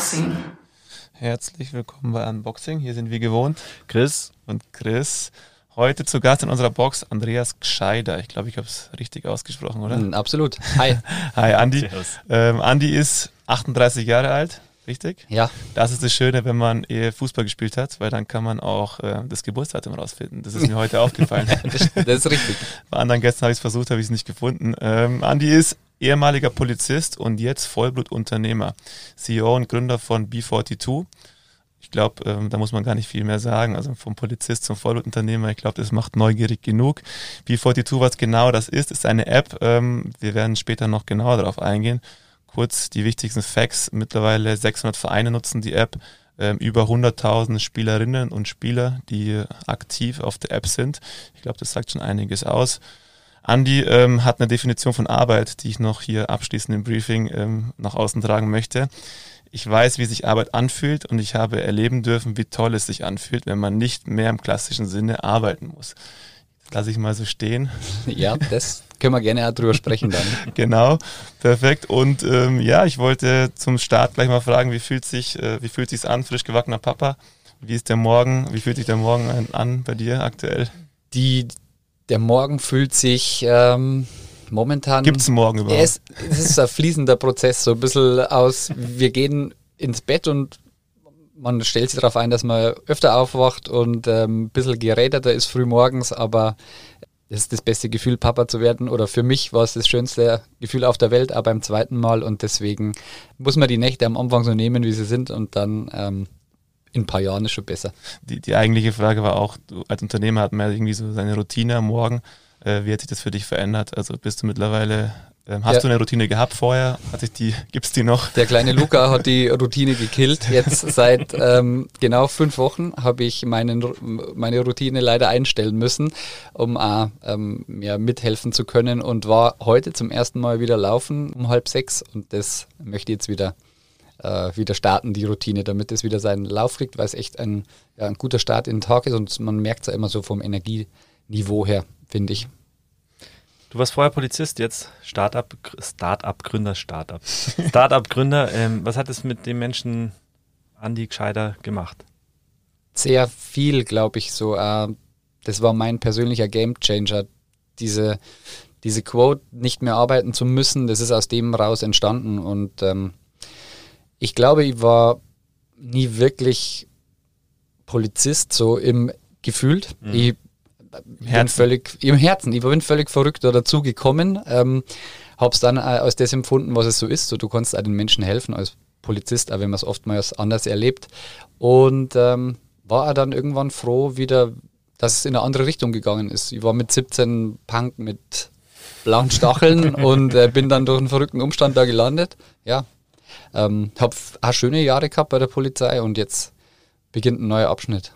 Unboxing. Herzlich willkommen bei Unboxing. Hier sind wir gewohnt, Chris und Chris. Heute zu Gast in unserer Box Andreas Gscheider. Ich glaube, ich habe es richtig ausgesprochen, oder? Mm, absolut. Hi. Hi, Andi. Ähm, Andi ist 38 Jahre alt, richtig? Ja. Das ist das Schöne, wenn man eher Fußball gespielt hat, weil dann kann man auch äh, das Geburtsdatum rausfinden. Das ist mir heute aufgefallen. das, das, ist richtig. Bei anderen Gästen habe ich es versucht, habe ich es nicht gefunden. Ähm, Andi ist ehemaliger Polizist und jetzt Vollblutunternehmer, CEO und Gründer von B42 ich glaube, ähm, da muss man gar nicht viel mehr sagen. Also vom Polizist zum Vollblutunternehmer, ich glaube, das macht neugierig genug. B42, was genau das ist, ist eine App. Ähm, wir werden später noch genauer darauf eingehen. Kurz die wichtigsten Facts. Mittlerweile 600 Vereine nutzen die App. Ähm, über 100.000 Spielerinnen und Spieler, die aktiv auf der App sind. Ich glaube, das sagt schon einiges aus. Andi ähm, hat eine Definition von Arbeit, die ich noch hier abschließend im Briefing ähm, nach außen tragen möchte. Ich weiß, wie sich Arbeit anfühlt und ich habe erleben dürfen, wie toll es sich anfühlt, wenn man nicht mehr im klassischen Sinne arbeiten muss. Lasse ich mal so stehen. Ja, das können wir gerne auch drüber sprechen dann. genau, perfekt. Und ähm, ja, ich wollte zum Start gleich mal fragen, wie fühlt sich, äh, wie fühlt sich's an, frisch gewackener Papa? Wie ist der Morgen? Wie fühlt sich der Morgen an bei dir aktuell? Die, der Morgen fühlt sich ähm, momentan. Gibt es morgen überhaupt? Es, es ist ein fließender Prozess, so ein bisschen aus, wir gehen ins Bett und man stellt sich darauf ein, dass man öfter aufwacht und ähm, ein bisschen geräderter ist früh morgens, aber das ist das beste Gefühl, Papa zu werden. Oder für mich war es das schönste Gefühl auf der Welt, aber beim zweiten Mal. Und deswegen muss man die Nächte am Anfang so nehmen, wie sie sind. Und dann ähm, in ein paar Jahren ist schon besser. Die, die eigentliche Frage war auch, du als Unternehmer hat man irgendwie so seine Routine am Morgen. Äh, wie hat sich das für dich verändert? Also bist du mittlerweile, hast ja. du eine Routine gehabt vorher? Hat sich die, gibt's die noch? Der kleine Luca hat die Routine gekillt. Jetzt seit ähm, genau fünf Wochen habe ich meinen, meine Routine leider einstellen müssen, um auch ähm, ja, mithelfen zu können und war heute zum ersten Mal wieder laufen um halb sechs und das möchte ich jetzt wieder äh, wieder starten, die Routine, damit es wieder seinen Lauf kriegt, weil es echt ein, ja, ein guter Start in den Tag ist und man merkt es ja immer so vom Energieniveau her finde ich. Du warst vorher Polizist, jetzt Startup, Startup-Gründer, Startup. Startup-Gründer. Ähm, was hat es mit dem Menschen Andi Gscheider gemacht? Sehr viel, glaube ich, so. Äh, das war mein persönlicher Gamechanger. Diese, diese Quote, nicht mehr arbeiten zu müssen, das ist aus dem raus entstanden. Und ähm, ich glaube, ich war nie wirklich Polizist, so im gefühlt. Mhm. Ich im Herzen. völlig im Herzen. Ich bin völlig verrückt dazu gekommen, ähm, habe es dann äh, als das empfunden, was es so ist. So, du kannst auch den Menschen helfen als Polizist, auch wenn man es oftmals anders erlebt. Und ähm, war er dann irgendwann froh, wieder, dass es in eine andere Richtung gegangen ist. Ich war mit 17 Punk mit blauen Stacheln und äh, bin dann durch einen verrückten Umstand da gelandet. Ja, ähm, habe auch schöne Jahre gehabt bei der Polizei und jetzt beginnt ein neuer Abschnitt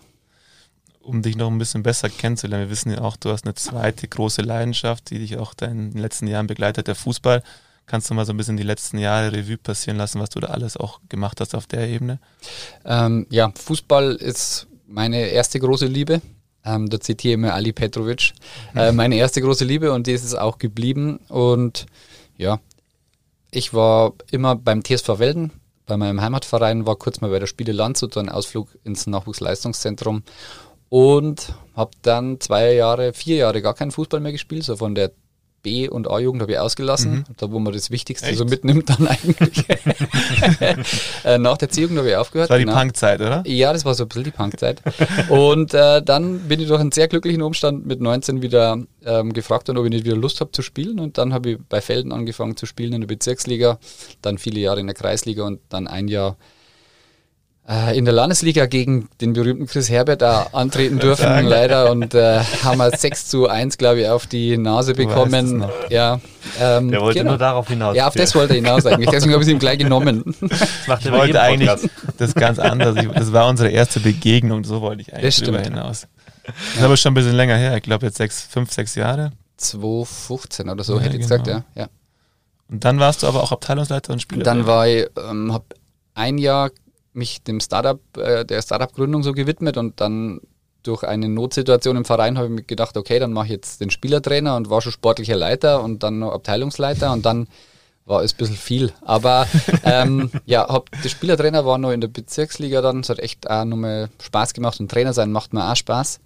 um dich noch ein bisschen besser kennenzulernen. Wir wissen ja auch, du hast eine zweite große Leidenschaft, die dich auch in den letzten Jahren begleitet, der Fußball. Kannst du mal so ein bisschen die letzten Jahre Revue passieren lassen, was du da alles auch gemacht hast auf der Ebene? Ähm, ja, Fußball ist meine erste große Liebe. Ähm, da zitiere ich immer Ali Petrovic. Äh, mhm. meine erste große Liebe und die ist es auch geblieben. Und ja, ich war immer beim TSV Welden, bei meinem Heimatverein, war kurz mal bei der Spiele Landshut, ein Ausflug ins Nachwuchsleistungszentrum und habe dann zwei Jahre, vier Jahre gar keinen Fußball mehr gespielt, so von der B- und A-Jugend habe ich ausgelassen, mhm. da wo man das Wichtigste Echt? so mitnimmt dann eigentlich. Äh, nach der C-Jugend habe ich aufgehört. Das war die genau. Punkzeit, oder? Ja, das war so ein bisschen die Punkzeit. und äh, dann bin ich durch einen sehr glücklichen Umstand mit 19 wieder ähm, gefragt worden, ob ich nicht wieder Lust habe zu spielen und dann habe ich bei Felden angefangen zu spielen in der Bezirksliga, dann viele Jahre in der Kreisliga und dann ein Jahr in der Landesliga gegen den berühmten Chris Herbert da antreten dürfen, leider. Und äh, haben wir 6 zu 1, glaube ich, auf die Nase bekommen. Ja, ähm, der wollte genau. nur darauf hinaus. Ja, auf das wollte er hinaus eigentlich. Deswegen habe ich es ihm gleich genommen. ich wollte eigentlich das ganz anders. das war unsere erste Begegnung, so wollte ich eigentlich darüber hinaus. Das ist aber schon ein bisschen länger her. Ich glaube jetzt sechs, fünf, sechs Jahre. 2015 oder so, ja, hätte ich genau. gesagt, ja. ja. Und dann warst du aber auch Abteilungsleiter und Spieler? Dann war ich, ähm, habe ein Jahr mich dem Startup, äh, der Startup-Gründung so gewidmet und dann durch eine Notsituation im Verein habe ich mir gedacht, okay, dann mache ich jetzt den Spielertrainer und war schon sportlicher Leiter und dann noch Abteilungsleiter und dann war es ein bisschen viel. Aber ähm, ja, hab, der Spielertrainer war noch in der Bezirksliga dann. Es hat echt auch nochmal Spaß gemacht und Trainer sein macht mir auch Spaß.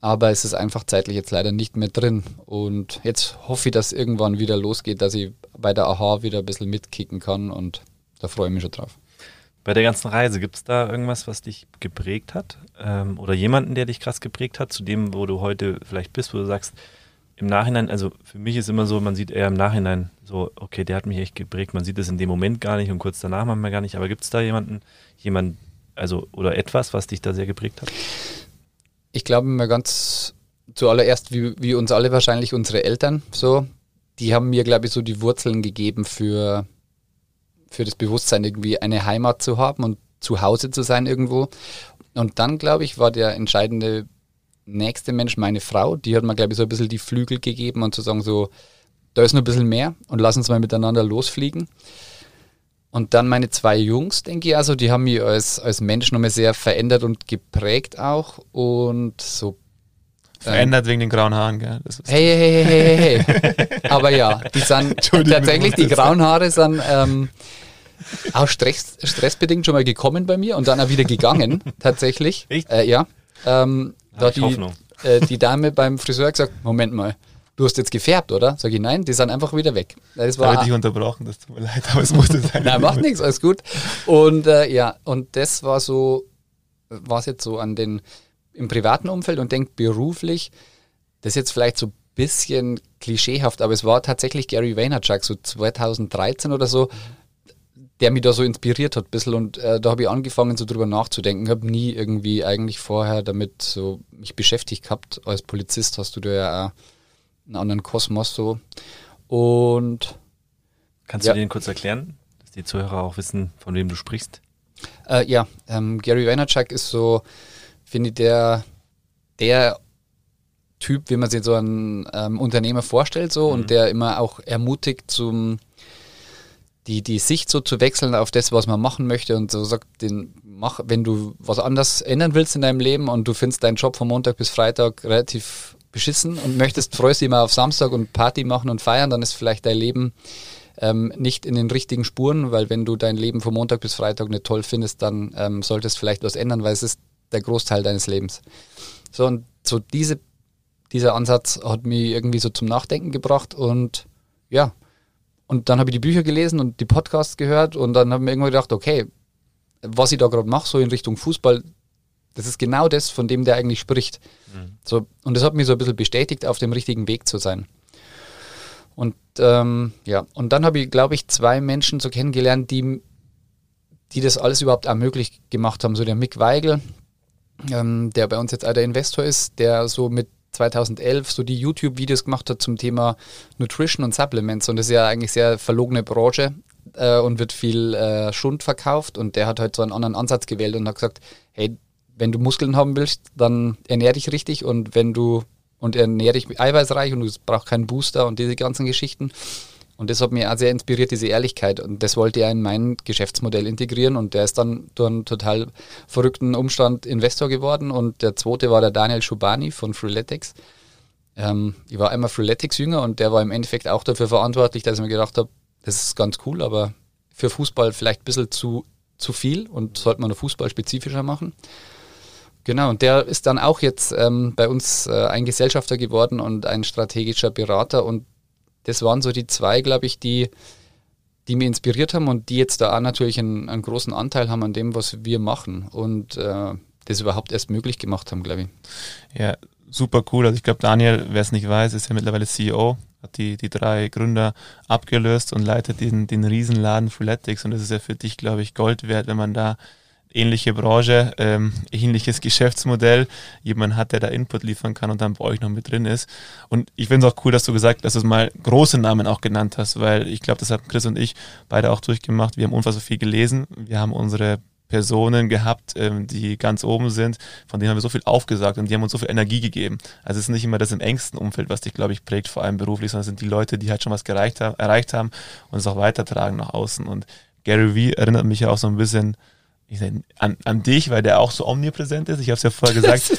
Aber es ist einfach zeitlich jetzt leider nicht mehr drin. Und jetzt hoffe ich, dass irgendwann wieder losgeht, dass ich bei der AHA wieder ein bisschen mitkicken kann und da freue ich mich schon drauf. Bei der ganzen Reise, gibt es da irgendwas, was dich geprägt hat? Ähm, oder jemanden, der dich krass geprägt hat, zu dem, wo du heute vielleicht bist, wo du sagst, im Nachhinein, also für mich ist immer so, man sieht eher im Nachhinein so, okay, der hat mich echt geprägt. Man sieht es in dem Moment gar nicht und kurz danach manchmal gar nicht. Aber gibt es da jemanden, jemand, also oder etwas, was dich da sehr geprägt hat? Ich glaube mir ganz zuallererst, wie, wie uns alle wahrscheinlich unsere Eltern so, die haben mir, glaube ich, so die Wurzeln gegeben für, für das Bewusstsein, irgendwie eine Heimat zu haben und zu Hause zu sein irgendwo. Und dann, glaube ich, war der entscheidende nächste Mensch, meine Frau, die hat mir, glaube ich, so ein bisschen die Flügel gegeben und zu sagen, so, da ist noch ein bisschen mehr und lass uns mal miteinander losfliegen. Und dann meine zwei Jungs, denke ich, also, die haben mich als, als Mensch nochmal sehr verändert und geprägt auch und so. Verändert ähm, wegen den grauen Haaren, gell? hey, hey, hey, hey, hey. Aber ja, die sind tatsächlich, die grauen Haare sind ähm, auch stress, stressbedingt schon mal gekommen bei mir und dann auch wieder gegangen, tatsächlich. Echt? Äh, ja. Ähm, da hat die, äh, die Dame beim Friseur gesagt, Moment mal, du hast jetzt gefärbt, oder? Sag ich, nein, die sind einfach wieder weg. Das war, da habe ich dich unterbrochen, das tut mir leid, aber es musste sein. nein, macht nichts, alles gut. Und äh, ja, und das war so, war es jetzt so an den, im privaten Umfeld und denkt beruflich, das ist jetzt vielleicht so ein bisschen klischeehaft, aber es war tatsächlich Gary Vaynerchuk, so 2013 oder so, der mich da so inspiriert hat ein bisschen und äh, da habe ich angefangen so drüber nachzudenken. Ich habe nie irgendwie eigentlich vorher damit so mich beschäftigt gehabt. Als Polizist hast du da ja einen anderen Kosmos so. Und Kannst ja. du den kurz erklären, dass die Zuhörer auch wissen, von wem du sprichst? Äh, ja, ähm, Gary Vaynerchuk ist so, finde ich, der, der Typ, wie man sich so einen ähm, Unternehmer vorstellt, so mhm. und der immer auch ermutigt zum die, die Sicht so zu wechseln auf das, was man machen möchte und so sagt, den, mach, wenn du was anders ändern willst in deinem Leben und du findest deinen Job von Montag bis Freitag relativ beschissen und möchtest, freust dich mal auf Samstag und Party machen und feiern, dann ist vielleicht dein Leben ähm, nicht in den richtigen Spuren, weil wenn du dein Leben von Montag bis Freitag nicht toll findest, dann ähm, solltest vielleicht was ändern, weil es ist der Großteil deines Lebens. So und so diese, dieser Ansatz hat mich irgendwie so zum Nachdenken gebracht und ja, und dann habe ich die Bücher gelesen und die Podcasts gehört und dann habe ich mir irgendwann gedacht, okay, was ich da gerade mache, so in Richtung Fußball, das ist genau das, von dem der eigentlich spricht. Mhm. So, und das hat mich so ein bisschen bestätigt, auf dem richtigen Weg zu sein. Und ähm, ja, und dann habe ich, glaube ich, zwei Menschen so kennengelernt, die, die das alles überhaupt auch möglich gemacht haben. So der Mick Weigel, ähm, der bei uns jetzt auch der Investor ist, der so mit 2011 so die YouTube-Videos gemacht hat zum Thema Nutrition und Supplements. Und das ist ja eigentlich sehr verlogene Branche äh, und wird viel äh, Schund verkauft. Und der hat halt so einen anderen Ansatz gewählt und hat gesagt, hey, wenn du Muskeln haben willst, dann ernähr dich richtig und wenn du und ernähr dich eiweißreich und du brauchst keinen Booster und diese ganzen Geschichten. Und das hat mich auch sehr inspiriert, diese Ehrlichkeit. Und das wollte er in mein Geschäftsmodell integrieren. Und der ist dann durch einen total verrückten Umstand Investor geworden. Und der zweite war der Daniel Schubani von Freeletics. Ähm, ich war einmal Freeletics jünger und der war im Endeffekt auch dafür verantwortlich, dass ich mir gedacht habe, das ist ganz cool, aber für Fußball vielleicht ein bisschen zu, zu viel und sollte man Fußball spezifischer machen. Genau, und der ist dann auch jetzt ähm, bei uns äh, ein Gesellschafter geworden und ein strategischer Berater und das waren so die zwei, glaube ich, die, die mich inspiriert haben und die jetzt da auch natürlich einen, einen großen Anteil haben an dem, was wir machen und äh, das überhaupt erst möglich gemacht haben, glaube ich. Ja, super cool. Also ich glaube, Daniel, wer es nicht weiß, ist ja mittlerweile CEO, hat die, die drei Gründer abgelöst und leitet den, den Riesenladen Freeletics und das ist ja für dich, glaube ich, Gold wert, wenn man da ähnliche Branche, ähm, ähnliches Geschäftsmodell, jemand hat, der da Input liefern kann und dann bei euch noch mit drin ist. Und ich finde es auch cool, dass du gesagt, dass du mal große Namen auch genannt hast, weil ich glaube, das haben Chris und ich beide auch durchgemacht. Wir haben unfassbar viel gelesen. Wir haben unsere Personen gehabt, ähm, die ganz oben sind, von denen haben wir so viel aufgesagt und die haben uns so viel Energie gegeben. Also es ist nicht immer das im engsten Umfeld, was dich, glaube ich, prägt, vor allem beruflich, sondern es sind die Leute, die halt schon was erreicht haben, erreicht haben und es auch weitertragen nach außen. Und Gary Vee erinnert mich ja auch so ein bisschen ich sag, an, an dich, weil der auch so omnipräsent ist. Ich habe es ja vorher gesagt.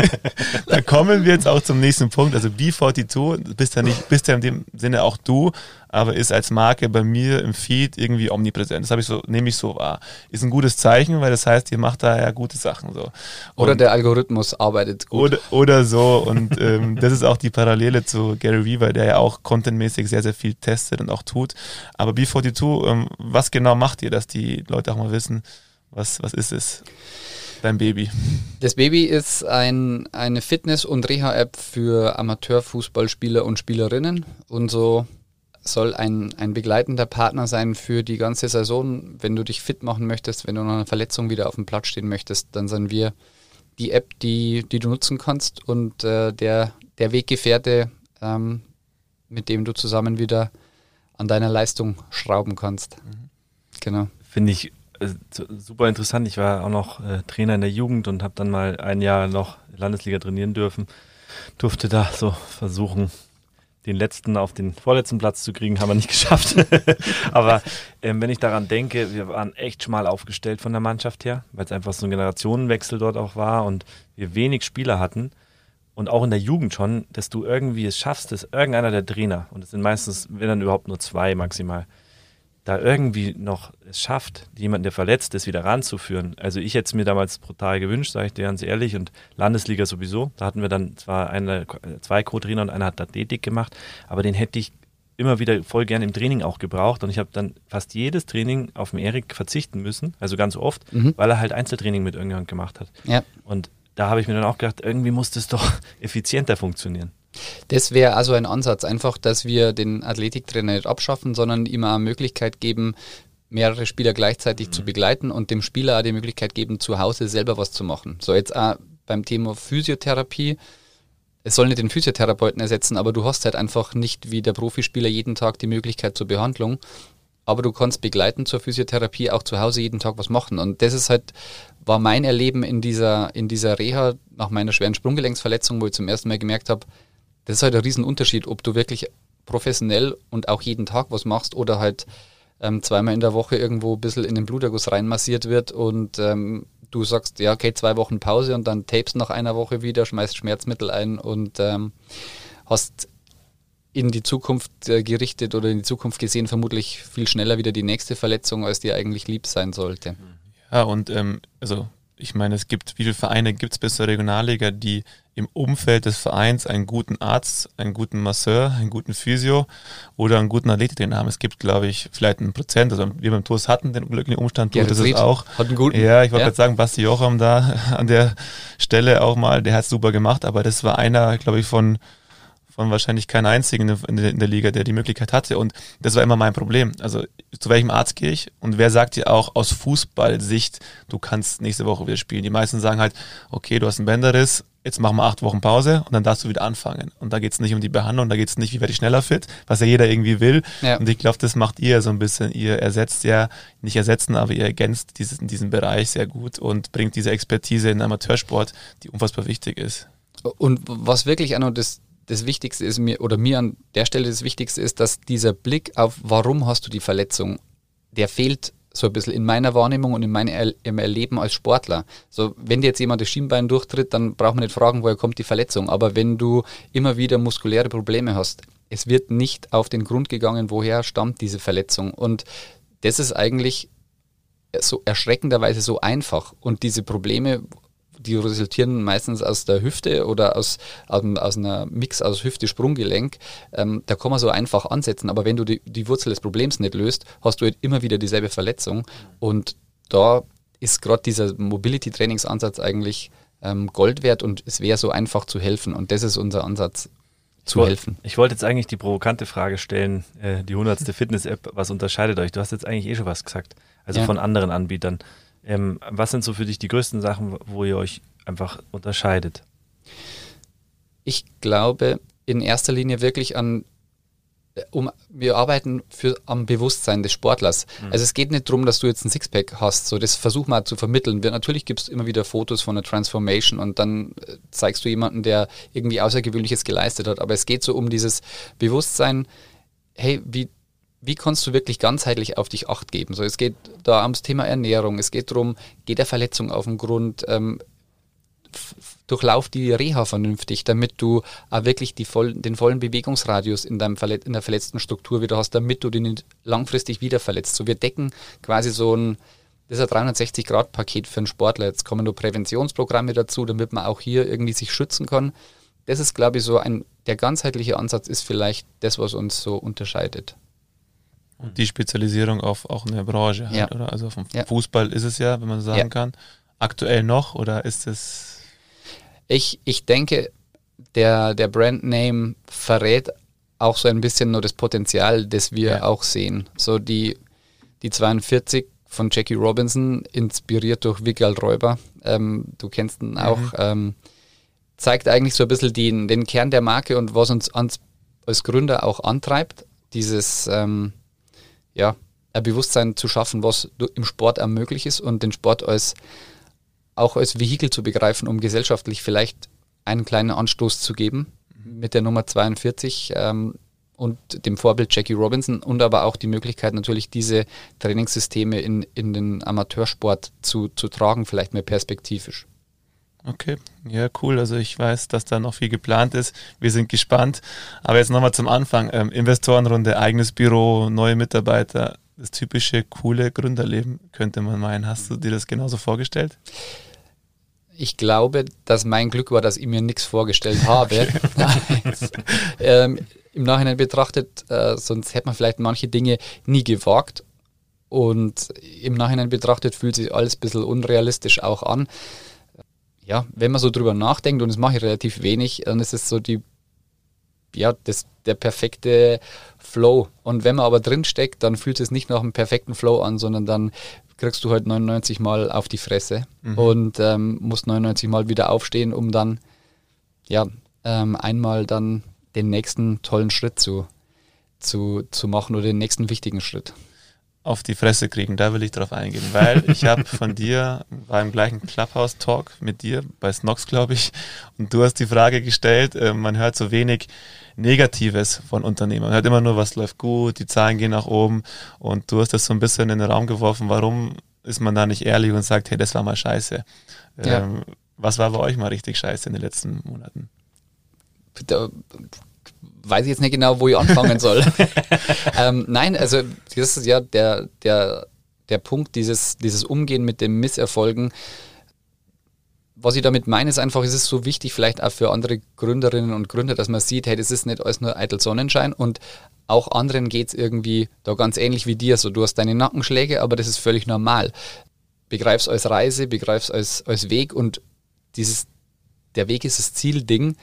da kommen wir jetzt auch zum nächsten Punkt. Also B42 bist ja nicht, bist ja in dem Sinne auch du, aber ist als Marke bei mir im Feed irgendwie omnipräsent. Das habe ich so, nehme ich so wahr. Ist ein gutes Zeichen, weil das heißt, ihr macht da ja gute Sachen so. Und oder der Algorithmus arbeitet gut. Oder, oder so. Und ähm, das ist auch die Parallele zu Gary Weaver, der ja auch contentmäßig sehr, sehr viel testet und auch tut. Aber B42, ähm, was genau macht ihr, dass die Leute auch mal wissen, was, was ist es? Dein Baby. Das Baby ist ein, eine Fitness- und Reha-App für Amateurfußballspieler und Spielerinnen und so soll ein, ein begleitender Partner sein für die ganze Saison. Wenn du dich fit machen möchtest, wenn du nach einer Verletzung wieder auf dem Platz stehen möchtest, dann sind wir die App, die, die du nutzen kannst und äh, der, der Weggefährte, ähm, mit dem du zusammen wieder an deiner Leistung schrauben kannst. Mhm. Genau. Finde ich äh, super interessant. Ich war auch noch äh, Trainer in der Jugend und habe dann mal ein Jahr noch Landesliga trainieren dürfen. Durfte da so versuchen, den letzten auf den vorletzten Platz zu kriegen, haben wir nicht geschafft. Aber ähm, wenn ich daran denke, wir waren echt schmal aufgestellt von der Mannschaft her, weil es einfach so ein Generationenwechsel dort auch war und wir wenig Spieler hatten. Und auch in der Jugend schon, dass du irgendwie es schaffst, dass irgendeiner der Trainer, und es sind meistens, wenn dann überhaupt nur zwei maximal, da irgendwie noch es schafft, jemanden, der verletzt ist, wieder ranzuführen. Also ich hätte es mir damals brutal gewünscht, sage ich dir ganz ehrlich, und Landesliga sowieso. Da hatten wir dann zwar eine, zwei Co-Trainer und einer hat Athletik gemacht, aber den hätte ich immer wieder voll gern im Training auch gebraucht und ich habe dann fast jedes Training auf den Erik verzichten müssen, also ganz oft, mhm. weil er halt Einzeltraining mit irgendjemand gemacht hat. Ja. Und da habe ich mir dann auch gedacht, irgendwie muss das doch effizienter funktionieren. Das wäre also ein Ansatz, einfach, dass wir den Athletiktrainer nicht abschaffen, sondern ihm eine Möglichkeit geben, mehrere Spieler gleichzeitig mhm. zu begleiten und dem Spieler auch die Möglichkeit geben, zu Hause selber was zu machen. So jetzt auch beim Thema Physiotherapie. Es soll nicht den Physiotherapeuten ersetzen, aber du hast halt einfach nicht wie der Profispieler jeden Tag die Möglichkeit zur Behandlung. Aber du kannst begleiten zur Physiotherapie auch zu Hause jeden Tag was machen. Und das ist halt, war mein Erleben in dieser, in dieser Reha nach meiner schweren Sprunggelenksverletzung, wo ich zum ersten Mal gemerkt habe, das ist halt ein Riesenunterschied, ob du wirklich professionell und auch jeden Tag was machst oder halt ähm, zweimal in der Woche irgendwo ein bisschen in den Bluterguss reinmassiert wird und ähm, du sagst, ja, okay, zwei Wochen Pause und dann tapest nach einer Woche wieder, schmeißt Schmerzmittel ein und ähm, hast in die Zukunft äh, gerichtet oder in die Zukunft gesehen vermutlich viel schneller wieder die nächste Verletzung, als dir eigentlich lieb sein sollte. Ja, und ähm, also ich meine, es gibt, wie viele Vereine gibt es bis zur Regionalliga, die im Umfeld des Vereins einen guten Arzt, einen guten Masseur, einen guten Physio oder einen guten Athletiktrainer haben. Es gibt, glaube ich, vielleicht ein Prozent, also wir beim TuS hatten den glücklichen Umstand, du das ist auch. Hat einen guten. Ja, ich wollte ja. gerade sagen, Basti Jocham da an der Stelle auch mal, der hat es super gemacht, aber das war einer, glaube ich, von von wahrscheinlich keinen einzigen in der, in der, Liga, der die Möglichkeit hatte. Und das war immer mein Problem. Also zu welchem Arzt gehe ich? Und wer sagt dir auch aus Fußballsicht, du kannst nächste Woche wieder spielen? Die meisten sagen halt, okay, du hast einen Bänderriss, jetzt machen wir acht Wochen Pause und dann darfst du wieder anfangen. Und da geht es nicht um die Behandlung, da geht es nicht, wie werde ich schneller fit, was ja jeder irgendwie will. Ja. Und ich glaube, das macht ihr so ein bisschen. Ihr ersetzt ja, nicht ersetzen, aber ihr ergänzt dieses, diesen Bereich sehr gut und bringt diese Expertise in den Amateursport, die unfassbar wichtig ist. Und was wirklich auch noch das, das Wichtigste ist mir, oder mir an der Stelle das Wichtigste ist, dass dieser Blick auf, warum hast du die Verletzung, der fehlt so ein bisschen in meiner Wahrnehmung und in meinem Erleben als Sportler. So, wenn dir jetzt jemand das Schienbein durchtritt, dann braucht man nicht fragen, woher kommt die Verletzung. Aber wenn du immer wieder muskuläre Probleme hast, es wird nicht auf den Grund gegangen, woher stammt diese Verletzung. Und das ist eigentlich so erschreckenderweise so einfach. Und diese Probleme die resultieren meistens aus der Hüfte oder aus, aus, aus einer Mix aus Hüfte-Sprunggelenk. Ähm, da kann man so einfach ansetzen, aber wenn du die, die Wurzel des Problems nicht löst, hast du halt immer wieder dieselbe Verletzung. Und da ist gerade dieser Mobility-Trainingsansatz eigentlich ähm, Gold wert und es wäre so einfach zu helfen. Und das ist unser Ansatz, zu helfen. Ich wollte jetzt eigentlich die provokante Frage stellen, äh, die 100. Fitness-App, was unterscheidet euch? Du hast jetzt eigentlich eh schon was gesagt, also ja. von anderen Anbietern. Ähm, was sind so für dich die größten Sachen, wo ihr euch einfach unterscheidet? Ich glaube in erster Linie wirklich an äh, um, wir arbeiten für, am Bewusstsein des Sportlers. Mhm. Also es geht nicht darum, dass du jetzt ein Sixpack hast, so das versuch mal zu vermitteln. Wir, natürlich gibt es immer wieder Fotos von einer Transformation und dann äh, zeigst du jemanden, der irgendwie Außergewöhnliches geleistet hat. Aber es geht so um dieses Bewusstsein, hey, wie wie kannst du wirklich ganzheitlich auf dich Acht geben? So, es geht da ums Thema Ernährung, es geht darum, geht der Verletzung auf den Grund, ähm, durchlauf die Reha vernünftig, damit du auch wirklich voll, den vollen Bewegungsradius in, deinem in der verletzten Struktur wieder hast, damit du den nicht langfristig wieder verletzt. So, wir decken quasi so ein, das ist ein 360-Grad-Paket für einen Sportler. Jetzt kommen nur Präventionsprogramme dazu, damit man auch hier irgendwie sich schützen kann. Das ist, glaube ich, so ein, der ganzheitliche Ansatz ist vielleicht das, was uns so unterscheidet. Und die Spezialisierung auf auch eine Branche halt, Ja. oder? Also vom Ja. Fußball ist es ja, wenn man so sagen Ja. kann. Aktuell noch oder ist es Ich, ich denke, der, der Brandname verrät auch so ein bisschen nur das Potenzial, das wir auch sehen. So die, die 42 von Jackie Robinson, inspiriert durch Wigal Räuber, ähm, du kennst ihn auch, ähm, zeigt eigentlich so ein bisschen den, den Kern der Marke und was uns als Gründer auch antreibt, dieses ähm, ja, ein Bewusstsein zu schaffen, was im Sport auch möglich ist und den Sport als auch als Vehikel zu begreifen, um gesellschaftlich vielleicht einen kleinen Anstoß zu geben mit der Nummer 42 ähm, und dem Vorbild Jackie Robinson und aber auch die Möglichkeit natürlich diese Trainingssysteme in, in den Amateursport zu, zu tragen, vielleicht mehr perspektivisch. Okay, ja, cool. Also ich weiß, dass da noch viel geplant ist. Wir sind gespannt. Aber jetzt nochmal zum Anfang. Ähm, Investorenrunde, eigenes Büro, neue Mitarbeiter. Das typische, coole Gründerleben, könnte man meinen. Hast du dir das genauso vorgestellt? Ich glaube, dass mein Glück war, dass ich mir nichts vorgestellt habe. ähm, Im Nachhinein betrachtet, äh, sonst hätte man vielleicht manche Dinge nie gewagt. Und im Nachhinein betrachtet fühlt sich alles ein bisschen unrealistisch auch an. Ja, wenn man so drüber nachdenkt, und das mache ich relativ wenig, dann ist es so die, ja, das, der perfekte Flow. Und wenn man aber drin steckt, dann fühlt es nicht nach einem perfekten Flow an, sondern dann kriegst du halt 99 Mal auf die Fresse und ähm, musst 99 Mal wieder aufstehen, um dann ja ähm, einmal dann den nächsten tollen Schritt zu, zu, zu machen oder den nächsten wichtigen Schritt. Auf die Fresse kriegen, da will ich drauf eingehen, weil ich habe von dir, war im gleichen Clubhouse-Talk mit dir, bei Snox, glaube ich, und du hast die Frage gestellt, äh, man hört so wenig Negatives von Unternehmern. Man hört immer nur, was läuft gut, die Zahlen gehen nach oben und du hast das so ein bisschen in den Raum geworfen, warum ist man da nicht ehrlich und sagt, hey, das war mal scheiße. Ja. Ähm, was war bei euch mal richtig scheiße in den letzten Monaten? da weiß ich jetzt nicht genau, wo ich anfangen soll. ähm, nein, also das ist ja der, der, der Punkt, dieses, dieses Umgehen mit den Misserfolgen. Was ich damit meine, ist einfach, es ist so wichtig, vielleicht auch für andere Gründerinnen und Gründer, dass man sieht, hey, das ist nicht alles nur eitel Sonnenschein und auch anderen geht's irgendwie da ganz ähnlich wie dir. So, du hast deine Nackenschläge, aber das ist völlig normal. Begreif's als Reise, begreif's als, als Weg und dieses, der Weg ist das Ziel-Ding,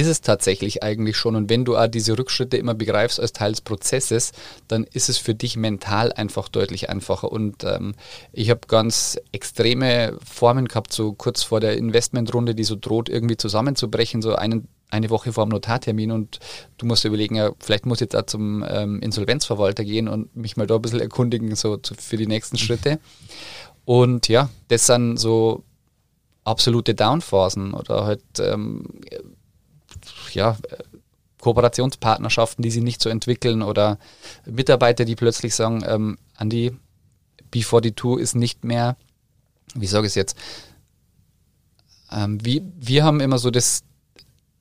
ist es tatsächlich eigentlich schon. Und wenn du auch diese Rückschritte immer begreifst als Teil des Prozesses, dann ist es für dich mental einfach deutlich einfacher. Und ähm, ich habe ganz extreme Formen gehabt, so kurz vor der Investmentrunde, die so droht, irgendwie zusammenzubrechen, so einen, eine Woche vor dem Notartermin. Und du musst überlegen, ja, vielleicht muss ich jetzt auch zum ähm, Insolvenzverwalter gehen und mich mal da ein bisschen erkundigen, so zu, für die nächsten Schritte. Und ja, das sind so absolute Downphasen oder halt ähm, ja, Kooperationspartnerschaften, die sie nicht so entwickeln oder Mitarbeiter, die plötzlich sagen, ähm, Andi, B42 ist nicht mehr, wie sage ich es jetzt, ähm, wir, wir haben immer so das,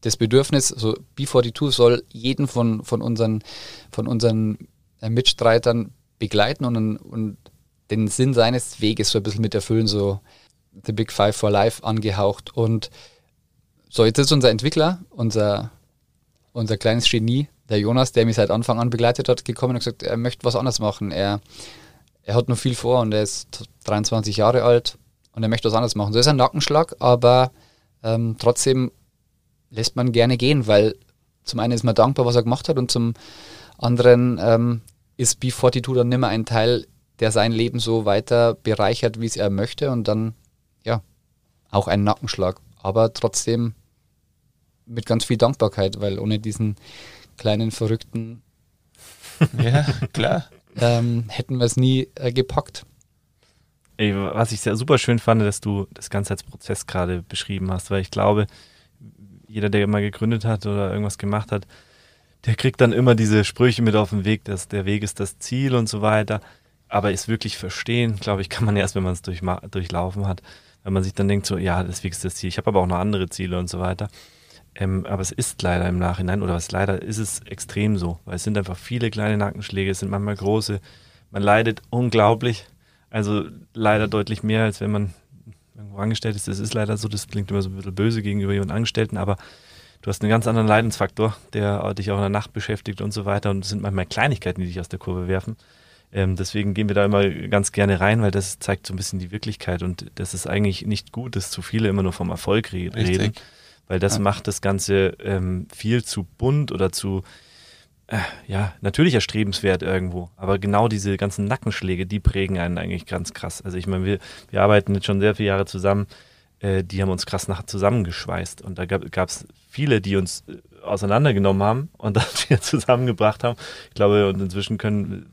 das Bedürfnis, so B42 soll jeden von, von unseren, von unseren äh, Mitstreitern begleiten und, und den Sinn seines Weges so ein bisschen mit erfüllen, so The Big Five for Life angehaucht. Und so, jetzt ist unser Entwickler, unser, unser kleines Genie, der Jonas, der mich seit Anfang an begleitet hat, gekommen und gesagt, er möchte was anderes machen. Er, er hat noch viel vor und er ist 23 Jahre alt und er möchte was anderes machen. So ist ein Nackenschlag, aber ähm, trotzdem lässt man gerne gehen, weil zum einen ist man dankbar, was er gemacht hat und zum anderen ähm, ist B42 dann nimmer ein Teil, der sein Leben so weiter bereichert, wie es er möchte und dann, ja, auch ein Nackenschlag, aber trotzdem mit ganz viel Dankbarkeit, weil ohne diesen kleinen Verrückten Ja, klar. ähm, hätten wir es nie äh, gepackt. Ey, was ich sehr super schön fand, dass du das Ganze als Prozess gerade beschrieben hast, weil ich glaube, jeder, der mal gegründet hat oder irgendwas gemacht hat, der kriegt dann immer diese Sprüche mit auf den Weg, dass der Weg ist das Ziel und so weiter. Aber es wirklich verstehen, glaube ich, kann man erst, wenn man es durchlaufen hat. Weil man sich dann denkt, so, ja, das ist das Ziel. Ich habe aber auch noch andere Ziele und so weiter. Ähm, aber es ist leider im Nachhinein, oder was leider ist es extrem so, weil es sind einfach viele kleine Nackenschläge, es sind manchmal große. Man leidet unglaublich, also leider deutlich mehr, als wenn man irgendwo angestellt ist. Es ist leider so, das klingt immer so ein bisschen böse gegenüber jemandem Angestellten, aber du hast einen ganz anderen Leidensfaktor, der dich auch in der Nacht beschäftigt und so weiter. Und es sind manchmal Kleinigkeiten, die dich aus der Kurve werfen. Ähm, deswegen gehen wir da immer ganz gerne rein, weil das zeigt so ein bisschen die Wirklichkeit und das ist eigentlich nicht gut, dass zu viele immer nur vom Erfolg reden. Richtig weil das ja. macht das Ganze ähm, viel zu bunt oder zu, äh, ja, natürlich erstrebenswert irgendwo. Aber genau diese ganzen Nackenschläge, die prägen einen eigentlich ganz krass. Also ich meine, wir, wir arbeiten jetzt schon sehr viele Jahre zusammen. Äh, die haben uns krass nach zusammengeschweißt. Und da gab es viele, die uns äh, auseinandergenommen haben und dann wieder zusammengebracht haben. Ich glaube, und inzwischen können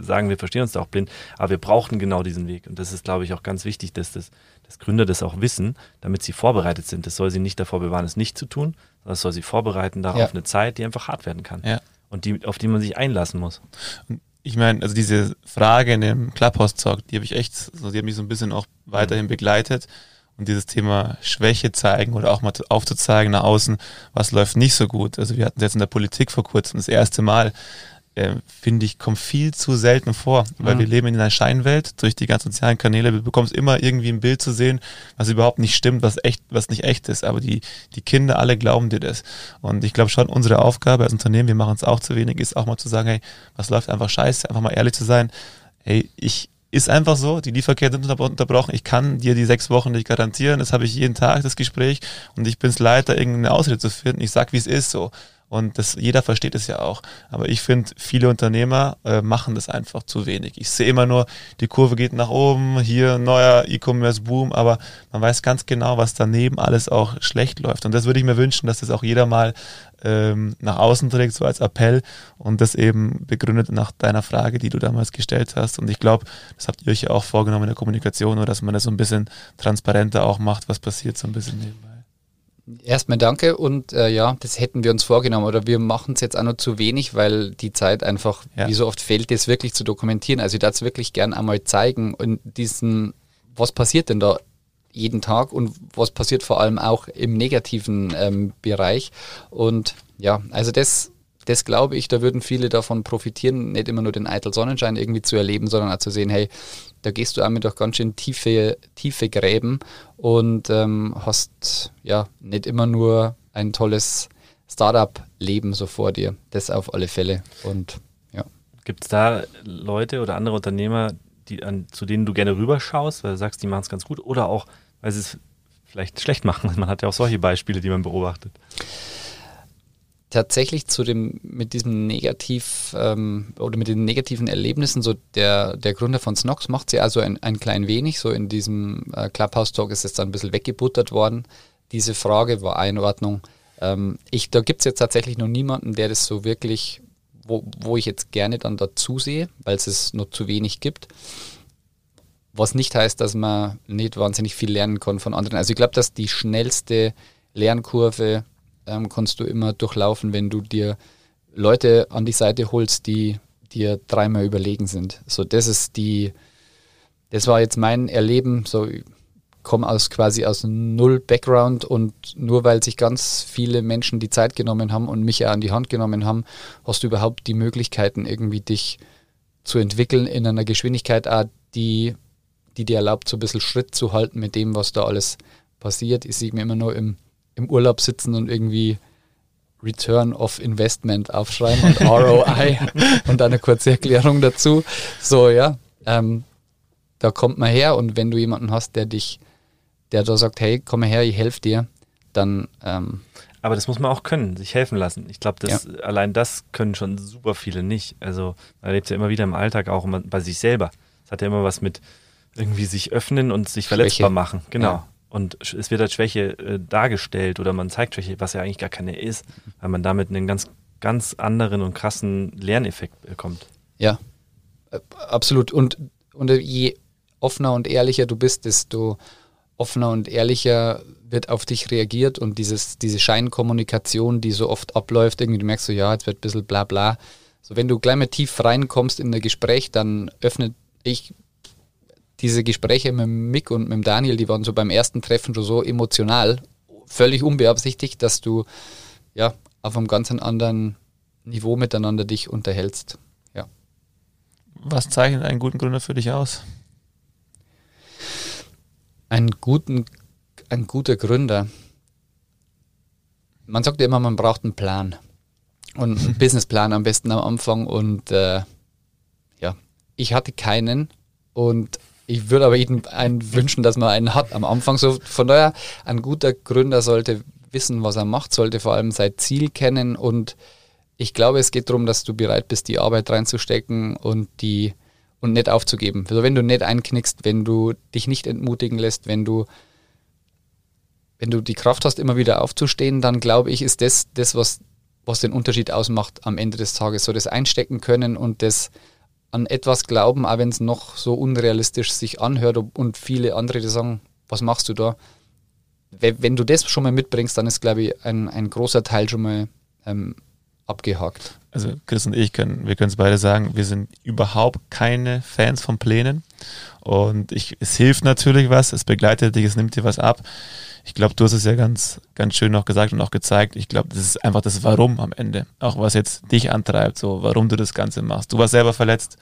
sagen, wir verstehen uns da auch blind, aber wir brauchten genau diesen Weg. Und das ist, glaube ich, auch ganz wichtig, dass, das, dass Gründer das auch wissen, damit sie vorbereitet sind. Das soll sie nicht davor bewahren, es nicht zu tun, sondern es soll sie vorbereiten darauf ja. eine Zeit, die einfach hart werden kann. Ja. Und die, auf die man sich einlassen muss. Ich meine, also diese Frage in dem Clubhouse-Talk, die habe ich echt, so, die hat mich so ein bisschen auch weiterhin mhm. begleitet. Und dieses Thema Schwäche zeigen oder auch mal aufzuzeigen nach außen, was läuft nicht so gut. Also wir hatten jetzt in der Politik vor kurzem das erste Mal, äh, finde ich, kommt viel zu selten vor, weil mhm. wir leben in einer Scheinwelt durch die ganzen sozialen Kanäle. Du bekommst immer irgendwie ein Bild zu sehen, was überhaupt nicht stimmt, was echt, was nicht echt ist. Aber die, die Kinder alle glauben dir das. Und ich glaube schon, unsere Aufgabe als Unternehmen, wir machen es auch zu wenig, ist auch mal zu sagen, hey, was läuft einfach scheiße, einfach mal ehrlich zu sein. Hey, ich, ist einfach so, die Lieferketten sind unterbrochen. Ich kann dir die sechs Wochen nicht garantieren. Das habe ich jeden Tag, das Gespräch. Und ich bin es leid, irgendeine Ausrede zu finden. Ich sag, wie es ist so. Und das, jeder versteht es ja auch. Aber ich finde, viele Unternehmer äh, machen das einfach zu wenig. Ich sehe immer nur, die Kurve geht nach oben, hier neuer E-Commerce-Boom, aber man weiß ganz genau, was daneben alles auch schlecht läuft. Und das würde ich mir wünschen, dass das auch jeder mal ähm, nach außen trägt, so als Appell und das eben begründet nach deiner Frage, die du damals gestellt hast. Und ich glaube, das habt ihr euch ja auch vorgenommen in der Kommunikation, oder dass man das so ein bisschen transparenter auch macht, was passiert so ein bisschen nebenbei. Erstmal danke und äh, ja, das hätten wir uns vorgenommen oder wir machen es jetzt auch noch zu wenig, weil die Zeit einfach, ja. wie so oft fehlt, das wirklich zu dokumentieren. Also ich darf es wirklich gern einmal zeigen und diesen, was passiert denn da jeden Tag und was passiert vor allem auch im negativen ähm, Bereich. Und ja, also das das glaube ich, da würden viele davon profitieren, nicht immer nur den eitel Sonnenschein irgendwie zu erleben, sondern auch zu sehen, hey, da gehst du einmal durch ganz schön tiefe, tiefe Gräben und ähm, hast ja nicht immer nur ein tolles Startup-Leben so vor dir. Das auf alle Fälle. Und ja. Gibt es da Leute oder andere Unternehmer, die an, zu denen du gerne rüberschaust, weil du sagst, die machen es ganz gut, oder auch, weil sie es vielleicht schlecht machen? Man hat ja auch solche Beispiele, die man beobachtet tatsächlich zu dem, mit diesem Negativ ähm, oder mit den negativen Erlebnissen, so der, der Gründer von Snox macht sie also ein, ein klein wenig, so in diesem äh, Clubhouse-Talk ist es dann ein bisschen weggebuttert worden. Diese Frage war Einordnung. Ähm, ich, da gibt es jetzt tatsächlich noch niemanden, der das so wirklich, wo, wo ich jetzt gerne dann dazu sehe, weil es es noch zu wenig gibt. Was nicht heißt, dass man nicht wahnsinnig viel lernen kann von anderen. Also ich glaube, dass die schnellste Lernkurve ähm, kannst du immer durchlaufen, wenn du dir Leute an die Seite holst, die dir dreimal überlegen sind. So, das ist die, das war jetzt mein Erleben. So, ich komme aus quasi aus null Background und nur weil sich ganz viele Menschen die Zeit genommen haben und mich ja an die Hand genommen haben, hast du überhaupt die Möglichkeiten, irgendwie dich zu entwickeln in einer Geschwindigkeit, die, die dir erlaubt, so ein bisschen Schritt zu halten mit dem, was da alles passiert. Ich sehe mir immer nur im im Urlaub sitzen und irgendwie Return of Investment aufschreiben und ROI und eine kurze Erklärung dazu. So, ja, ähm, da kommt man her und wenn du jemanden hast, der dich, der da sagt, hey, komm her, ich helfe dir, dann. Ähm, aber das muss man auch können, sich helfen lassen. Ich glaube, ja. allein das können schon super viele nicht. Also man erlebt ja immer wieder im Alltag auch bei sich selber. Es hat ja immer was mit irgendwie sich öffnen und sich verletzbar Schwäche. machen. Genau. Ja. Und es wird als Schwäche äh, dargestellt oder man zeigt Schwäche, was ja eigentlich gar keine ist, weil man damit einen ganz, ganz anderen und krassen Lerneffekt bekommt. Ja, äh, absolut. Und, und je offener und ehrlicher du bist, desto offener und ehrlicher wird auf dich reagiert und dieses, diese Scheinkommunikation, die so oft abläuft, irgendwie du merkst so, ja, jetzt wird ein bisschen bla bla. So, wenn du gleich mal tief reinkommst in ein Gespräch, dann öffnet ich diese Gespräche mit Mick und mit Daniel, die waren so beim ersten Treffen schon so emotional, völlig unbeabsichtigt, dass du ja auf einem ganz anderen Niveau miteinander dich unterhältst. Ja. Was zeichnet einen guten Gründer für dich aus? Ein, guten, ein guter Gründer. Man sagt ja immer, man braucht einen Plan. Und einen Businessplan am besten am Anfang. Und äh, ja, ich hatte keinen. Und ich würde aber jedem einen wünschen, dass man einen hat am Anfang. So von daher, ein guter Gründer sollte wissen, was er macht, sollte vor allem sein Ziel kennen und ich glaube, es geht darum, dass du bereit bist, die Arbeit reinzustecken und die und nicht aufzugeben. Also wenn du nicht einknickst, wenn du dich nicht entmutigen lässt, wenn du wenn du die Kraft hast, immer wieder aufzustehen, dann glaube ich, ist das das, was, was den Unterschied ausmacht am Ende des Tages. So das Einstecken können und das an etwas glauben, auch wenn es noch so unrealistisch sich anhört und viele andere die sagen, was machst du da? Wenn du das schon mal mitbringst, dann ist, glaube ich, ein, ein großer Teil schon mal ähm, abgehakt. Also Chris und ich können, wir können es beide sagen, wir sind überhaupt keine Fans von Plänen. Und ich, es hilft natürlich was, es begleitet dich, es nimmt dir was ab. Ich glaube, du hast es ja ganz, ganz schön noch gesagt und auch gezeigt. Ich glaube, das ist einfach das Warum am Ende. Auch was jetzt dich antreibt, so warum du das Ganze machst. Du warst selber verletzt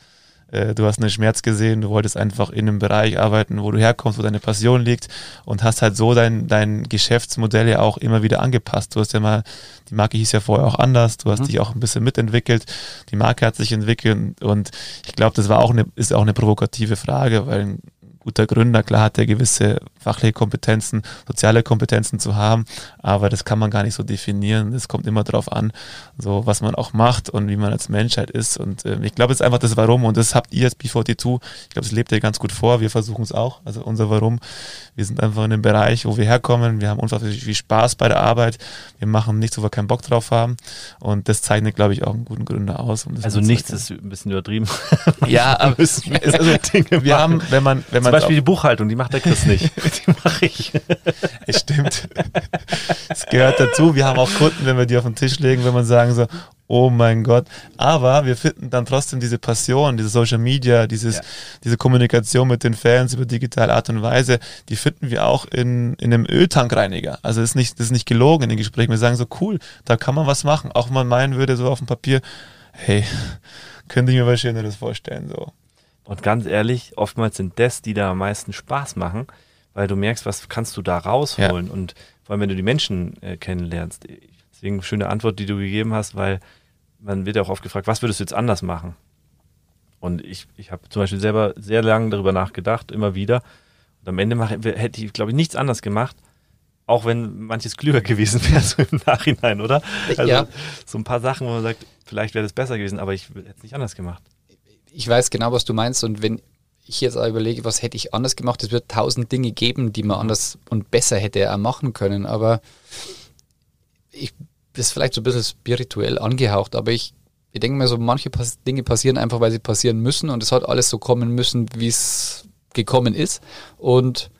du hast einen Schmerz gesehen, du wolltest einfach in einem Bereich arbeiten, wo du herkommst, wo deine Passion liegt und hast halt so dein, dein Geschäftsmodell ja auch immer wieder angepasst. Du hast ja mal, die Marke hieß ja vorher auch anders, du hast mhm. dich auch ein bisschen mitentwickelt, die Marke hat sich entwickelt und ich glaube, das war auch eine, ist auch eine provokative Frage, weil guter Gründer, klar hat er gewisse fachliche Kompetenzen, soziale Kompetenzen zu haben, aber das kann man gar nicht so definieren. Es kommt immer darauf an, so was man auch macht und wie man als Menschheit ist. Und äh, ich glaube, es ist einfach das Warum und das habt ihr als B42. Ich glaube, es lebt ihr ganz gut vor. Wir versuchen es auch. Also unser Warum. Wir sind einfach in einem Bereich, wo wir herkommen. Wir haben unfassbar viel Spaß bei der Arbeit. Wir machen nichts, wo wir keinen Bock drauf haben. Und das zeichnet, glaube ich, auch einen guten Gründer aus. Um also nichts ist ein bisschen übertrieben. ja, aber es, also, wir haben, wenn man, wenn man Zum Beispiel die Buchhaltung, die macht der Chris nicht. die mache ich. Es stimmt. Es gehört dazu. Wir haben auch Kunden, wenn wir die auf den Tisch legen, wenn man sagen so, oh mein Gott. Aber wir finden dann trotzdem diese Passion, diese Social Media, dieses, ja. diese Kommunikation mit den Fans über digitale Art und Weise, die finden wir auch in, in einem Öltankreiniger. Also das ist nicht, das ist nicht gelogen in den Gesprächen. Wir sagen so, cool, da kann man was machen. Auch wenn man meinen würde, so auf dem Papier, hey, könnte ich mir was Schöneres vorstellen, so. Und ganz ehrlich, oftmals sind das, die da am meisten Spaß machen, weil du merkst, was kannst du da rausholen. Ja. Und vor allem, wenn du die Menschen äh, kennenlernst. Deswegen schöne Antwort, die du gegeben hast, weil man wird ja auch oft gefragt, was würdest du jetzt anders machen? Und ich, ich habe zum Beispiel selber sehr lange darüber nachgedacht, immer wieder. Und am Ende mache, hätte ich, glaube ich, nichts anders gemacht, auch wenn manches klüger gewesen wäre, so im Nachhinein, oder? Also ja. so ein paar Sachen, wo man sagt, vielleicht wäre das besser gewesen, aber ich hätte es nicht anders gemacht. Ich weiß genau, was du meinst. Und wenn ich jetzt auch überlege, was hätte ich anders gemacht, es wird tausend Dinge geben, die man anders und besser hätte machen können. Aber ich das ist vielleicht so ein bisschen spirituell angehaucht, aber ich, ich denke mir so, manche Dinge passieren einfach, weil sie passieren müssen und es hat alles so kommen müssen, wie es gekommen ist. Und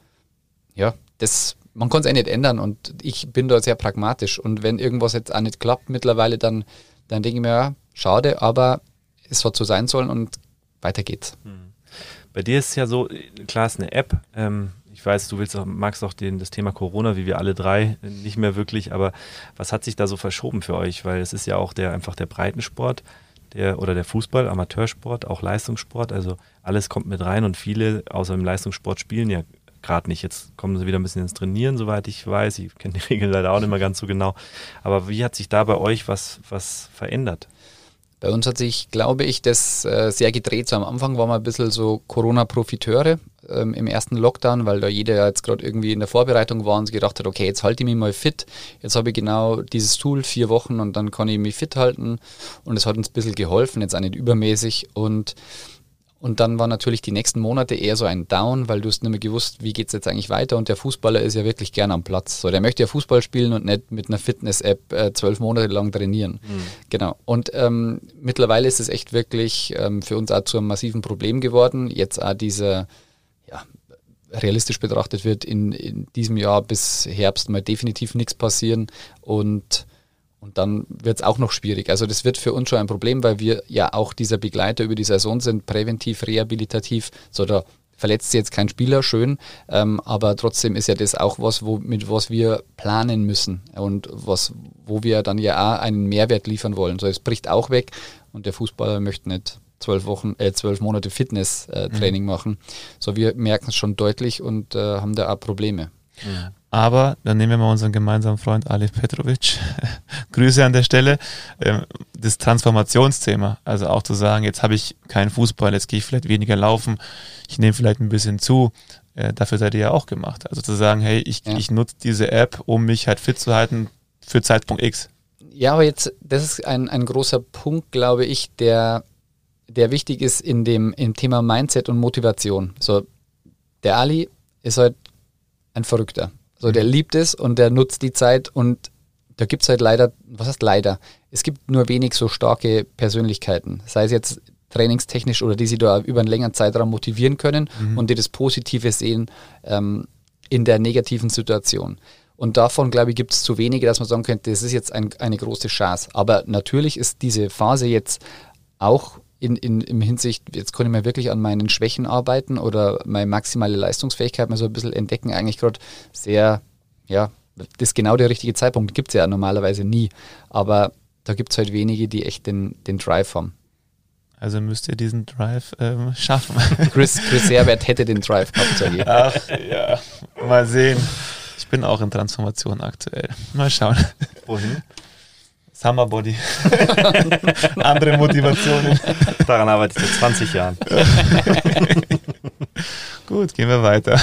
ja, das, man kann es eh nicht ändern und ich bin da sehr pragmatisch. Und wenn irgendwas jetzt auch nicht klappt mittlerweile, dann, dann denke ich mir, ja, schade, aber es hat so sein sollen und weiter geht's. Hm. Bei dir ist es ja so, klar, es ist eine App, ähm, ich weiß, du willst auch, magst auch den, das Thema Corona, wie wir alle drei, nicht mehr wirklich, aber was hat sich da so verschoben für euch? Weil es ist ja auch der einfach der Breitensport, der oder der Fußball, Amateursport, auch Leistungssport, also alles kommt mit rein und viele außer dem Leistungssport spielen ja gerade nicht. Jetzt kommen sie wieder ein bisschen ins Trainieren, soweit ich weiß. Ich kenne die Regeln leider auch nicht mehr ganz so genau. Aber wie hat sich da bei euch was, was verändert? Bei uns hat sich, glaube ich, das äh, sehr gedreht. So am Anfang waren wir ein bisschen so Corona-Profiteure ähm, im ersten Lockdown, weil da jeder ja jetzt gerade irgendwie in der Vorbereitung war und sich gedacht hat, okay, jetzt halte ich mich mal fit. Jetzt habe ich genau dieses Tool, vier Wochen und dann kann ich mich fit halten. Und es hat uns ein bisschen geholfen, jetzt auch nicht übermäßig. Und und dann war natürlich die nächsten Monate eher so ein Down, weil du hast nicht mehr gewusst, wie geht es jetzt eigentlich weiter. Und der Fußballer ist ja wirklich gern am Platz. So, der möchte ja Fußball spielen und nicht mit einer Fitness-App äh, zwölf Monate lang trainieren. Mhm. Genau. Und ähm, mittlerweile ist es echt wirklich ähm, für uns auch zu einem massiven Problem geworden. Jetzt auch dieser, ja, realistisch betrachtet wird in, in diesem Jahr bis Herbst mal definitiv nichts passieren. Und und dann wird es auch noch schwierig. Also das wird für uns schon ein Problem, weil wir ja auch dieser Begleiter über die Saison sind, präventiv, rehabilitativ, so der verletzt jetzt kein Spieler, schön, ähm, aber trotzdem ist ja das auch was, wo, mit was wir planen müssen und was, wo wir dann ja auch einen Mehrwert liefern wollen. So, es bricht auch weg und der Fußballer möchte nicht zwölf Wochen, äh, zwölf Monate Fitness-Training mhm. machen. So, wir merken es schon deutlich und äh, haben da auch Probleme. Mhm. Aber dann nehmen wir mal unseren gemeinsamen Freund Alif Petrovic. Grüße an der Stelle. Ähm, das Transformationsthema, also auch zu sagen, jetzt habe ich keinen Fußball, jetzt gehe ich vielleicht weniger laufen, ich nehme vielleicht ein bisschen zu. Äh, dafür seid ihr ja auch gemacht. Also zu sagen, hey, ich, ja. ich nutze diese App, um mich halt fit zu halten für Zeitpunkt X. Ja, aber jetzt, das ist ein, ein großer Punkt, glaube ich, der, der wichtig ist in dem im Thema Mindset und Motivation. So, der Ali ist halt ein Verrückter. So, der mhm. liebt es und der nutzt die Zeit und da gibt es halt leider, was heißt leider? Es gibt nur wenig so starke Persönlichkeiten, sei es jetzt trainingstechnisch oder die sie da über einen längeren Zeitraum motivieren können mhm. und die das Positive sehen ähm, in der negativen Situation. Und davon, glaube ich, gibt es zu wenige, dass man sagen könnte, das ist jetzt ein, eine große Chance. Aber natürlich ist diese Phase jetzt auch in, in, in Hinsicht, jetzt kann ich mir wirklich an meinen Schwächen arbeiten oder meine maximale Leistungsfähigkeit mal so ein bisschen entdecken, eigentlich gerade sehr, ja, das ist genau der richtige Zeitpunkt. Gibt es ja normalerweise nie. Aber da gibt es halt wenige, die echt den, den Drive haben. Also müsst ihr diesen Drive ähm, schaffen. Chris, Chris Herbert hätte den Drive gehabt. Ach ja, mal sehen. Ich bin auch in Transformation aktuell. Mal schauen. Wohin? Summer Body. Andere Motivationen. Daran arbeite ich seit 20 Jahren. Gut, gehen wir weiter.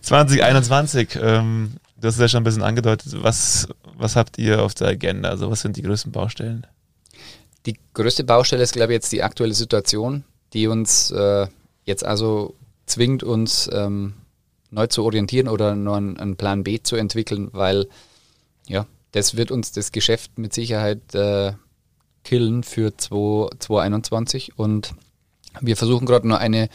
2021, ähm, du hast es ja schon ein bisschen angedeutet. Was, was habt ihr auf der Agenda? Also, was sind die größten Baustellen? Die größte Baustelle ist, glaube ich, jetzt die aktuelle Situation, die uns äh, jetzt also zwingt, uns ähm, neu zu orientieren oder einen, einen Plan B zu entwickeln, weil ja, das wird uns das Geschäft mit Sicherheit äh, killen für 2021 und wir versuchen gerade noch eine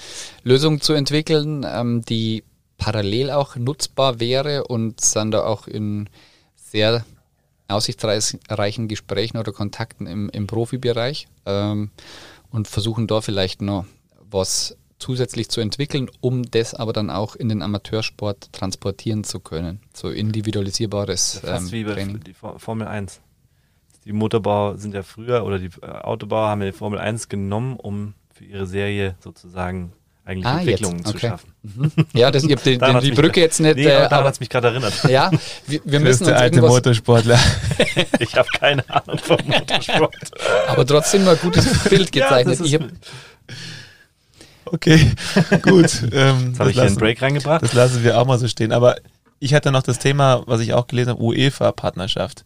Lösung zu entwickeln, ähm, die parallel auch nutzbar wäre und sind da auch in sehr aussichtsreichen Gesprächen oder Kontakten im, im Profibereich ähm, und versuchen da vielleicht noch was zusätzlich zu entwickeln, um das aber dann auch in den Amateursport transportieren zu können. So individualisierbares ähm, Fast wie bei Training. die Formel 1. Die Motorbauer sind ja früher oder die Autobauer haben ja die Formel 1 genommen, um für ihre Serie sozusagen eigentlich ah, Entwicklungen okay. zu schaffen. Mhm. Ja, das, ich habe die, die, die Brücke jetzt nicht. Nee, äh, aber hat es mich gerade erinnert. Ja, wir, wir müssen der alte Motorsportler. ich habe keine Ahnung vom Motorsport. aber trotzdem mal ein gutes Bild gezeichnet. Ja, Okay, gut. Ähm, Jetzt habe ich hier einen Break reingebracht. Das lassen wir auch mal so stehen. Aber ich hatte noch das Thema, was ich auch gelesen habe, UEFA-Partnerschaft.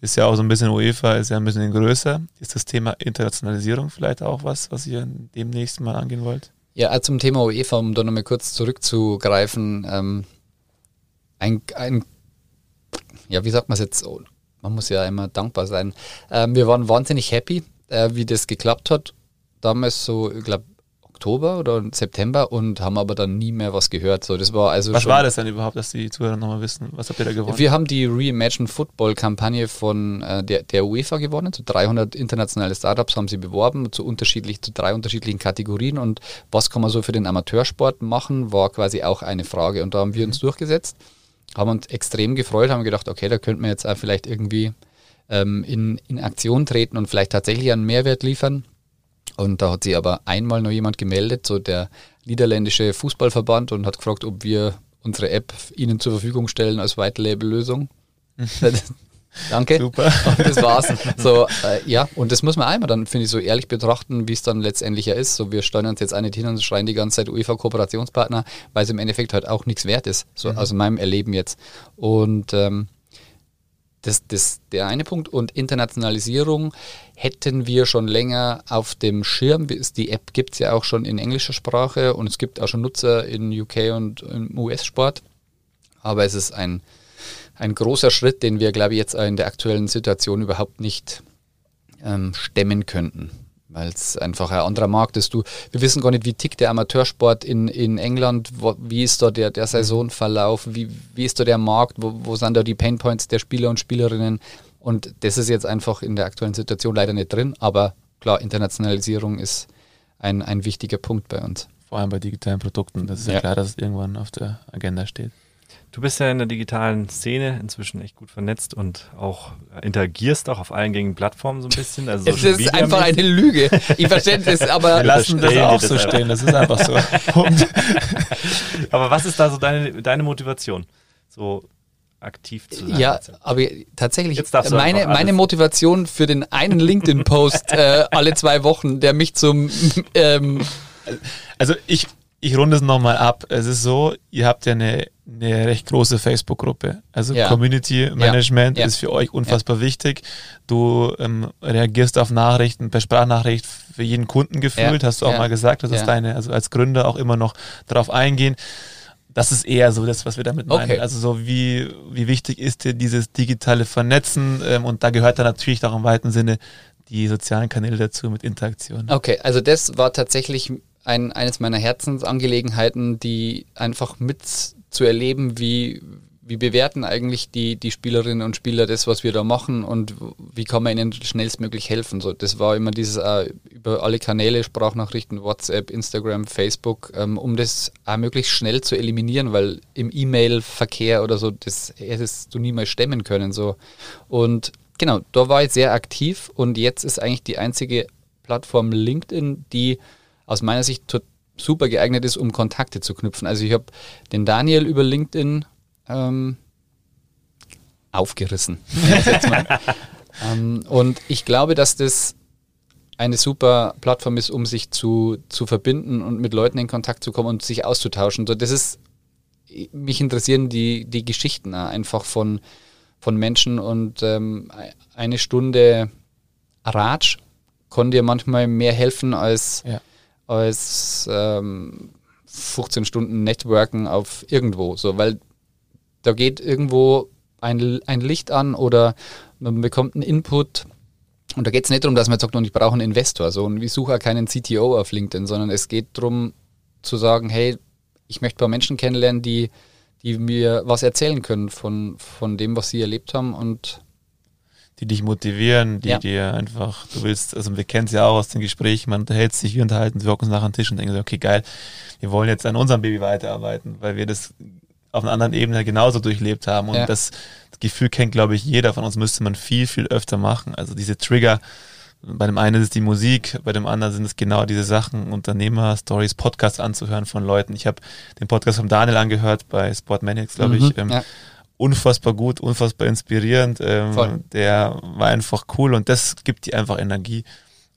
Ist ja auch so ein bisschen UEFA, ist ja ein bisschen größer. Ist das Thema Internationalisierung vielleicht auch was, was ihr demnächst mal angehen wollt? Ja, also zum Thema UEFA, um da nochmal kurz zurückzugreifen. Ähm, ein, ein, ja, wie sagt man es jetzt? Oh, man muss ja immer dankbar sein. Ähm, wir waren wahnsinnig happy, äh, wie das geklappt hat. Damals so, ich glaube, Oktober oder September und haben aber dann nie mehr was gehört. So, das war also was war das denn überhaupt, dass die Zuhörer nochmal wissen? Was habt ihr da gewonnen? Wir haben die Reimagine Football Kampagne von äh, der, der UEFA gewonnen. Zu 300 internationale Startups haben sie beworben, zu, unterschiedlich, zu drei unterschiedlichen Kategorien. Und was kann man so für den Amateursport machen, war quasi auch eine Frage. Und da haben wir uns mhm. durchgesetzt, haben uns extrem gefreut, haben gedacht, okay, da könnten wir jetzt auch vielleicht irgendwie ähm, in, in Aktion treten und vielleicht tatsächlich einen Mehrwert liefern. Und da hat sich aber einmal noch jemand gemeldet, so der niederländische Fußballverband, und hat gefragt, ob wir unsere App ihnen zur Verfügung stellen als White Label Lösung. Danke. Super. Und das war's. So, äh, ja, und das muss man einmal dann, finde ich, so ehrlich betrachten, wie es dann letztendlich ja ist. So, wir steuern uns jetzt eine hin und schreien die ganze Zeit UEFA-Kooperationspartner, weil es im Endeffekt halt auch nichts wert ist. So mhm. aus meinem Erleben jetzt. Und ähm, das, das der eine Punkt. Und Internationalisierung hätten wir schon länger auf dem Schirm. Die App gibt es ja auch schon in englischer Sprache und es gibt auch schon Nutzer in UK und im US-Sport. Aber es ist ein, ein großer Schritt, den wir, glaube ich, jetzt in der aktuellen Situation überhaupt nicht ähm, stemmen könnten weil es einfach ein anderer Markt ist. Du, wir wissen gar nicht, wie tickt der Amateursport in, in England, wo, wie ist da der, der Saisonverlauf, wie, wie ist da der Markt, wo, wo sind da die Painpoints der Spieler und Spielerinnen. Und das ist jetzt einfach in der aktuellen Situation leider nicht drin, aber klar, Internationalisierung ist ein, ein wichtiger Punkt bei uns. Vor allem bei digitalen Produkten. Das ist ja, Ja. klar, dass es irgendwann auf der Agenda steht. Du bist ja in der digitalen Szene inzwischen echt gut vernetzt und auch äh, interagierst auch auf allen gängigen Plattformen so ein bisschen. Also Es ist Media einfach eine Lüge. Ich verstehe das, aber Wir lassen das auch so das stehen, das ist einfach so. Aber was ist da so deine, deine Motivation, so aktiv zu sein? Ja, aber tatsächlich, meine, meine Motivation für den einen LinkedIn-Post äh, alle zwei Wochen, der mich zum ähm, Also ich, ich runde es nochmal ab. Es ist so, ihr habt ja eine, eine recht große Facebook-Gruppe. Also Ja. Community Management Ja. ist für euch unfassbar wichtig. Du ähm, reagierst auf Nachrichten per Sprachnachricht für jeden Kunden gefühlt, Ja. hast du auch Ja. mal gesagt. Das ist Ja. deine, also als Gründer auch immer noch darauf eingehen. Das ist eher so das, was wir damit meinen. Okay. Also so wie, wie wichtig ist dir dieses digitale Vernetzen ähm, und da gehört dann natürlich auch im weiten Sinne die sozialen Kanäle dazu mit Interaktion. Okay, also das war tatsächlich ein, eines meiner Herzensangelegenheiten, die einfach mit zu erleben, wie, wie bewerten eigentlich die, die Spielerinnen und Spieler das, was wir da machen und wie kann man ihnen schnellstmöglich helfen. So, das war immer dieses äh, über alle Kanäle, Sprachnachrichten, WhatsApp, Instagram, Facebook, ähm, um das auch möglichst schnell zu eliminieren, weil im E-Mail-Verkehr oder so, das hättest du niemals stemmen können. So. Und genau, da war ich sehr aktiv und jetzt ist eigentlich die einzige Plattform LinkedIn, die aus meiner Sicht super geeignet ist, um Kontakte zu knüpfen. Also ich habe den Daniel über LinkedIn ähm, aufgerissen. ähm, und ich glaube, dass das eine super Plattform ist, um sich zu, zu verbinden und mit Leuten in Kontakt zu kommen und sich auszutauschen. So, das ist, mich interessieren die, die Geschichten einfach von, von Menschen und ähm, eine Stunde Ratsch kann dir manchmal mehr helfen als, Ja. Als ähm, 15 Stunden Networken auf irgendwo. So, weil da geht irgendwo ein, ein Licht an oder man bekommt einen Input. Und da geht es nicht darum, dass man sagt, ich brauche einen Investor. So, und ich suche auch keinen CTO auf LinkedIn, sondern es geht darum zu sagen, hey, ich möchte ein paar Menschen kennenlernen, die, die mir was erzählen können von, von dem, was sie erlebt haben. Und die dich motivieren, die Ja. dir einfach, du willst, also wir kennen es ja auch aus den Gesprächen, man unterhält sich, wir unterhalten, wir hocken uns nachher am Tisch und denken so, okay, geil, wir wollen jetzt an unserem Baby weiterarbeiten, weil wir das auf einer anderen Ebene genauso durchlebt haben und Ja. das, das Gefühl kennt, glaube ich, jeder von uns müsste man viel, viel öfter machen. Also diese Trigger, bei dem einen ist es die Musik, bei dem anderen sind es genau diese Sachen, Unternehmer-Stories, Podcasts anzuhören von Leuten. Ich habe den Podcast von Daniel angehört bei Sportmaniacs, glaube ich. Ähm, ja. Unfassbar gut, unfassbar inspirierend. Ähm, der war einfach cool und das gibt dir einfach Energie.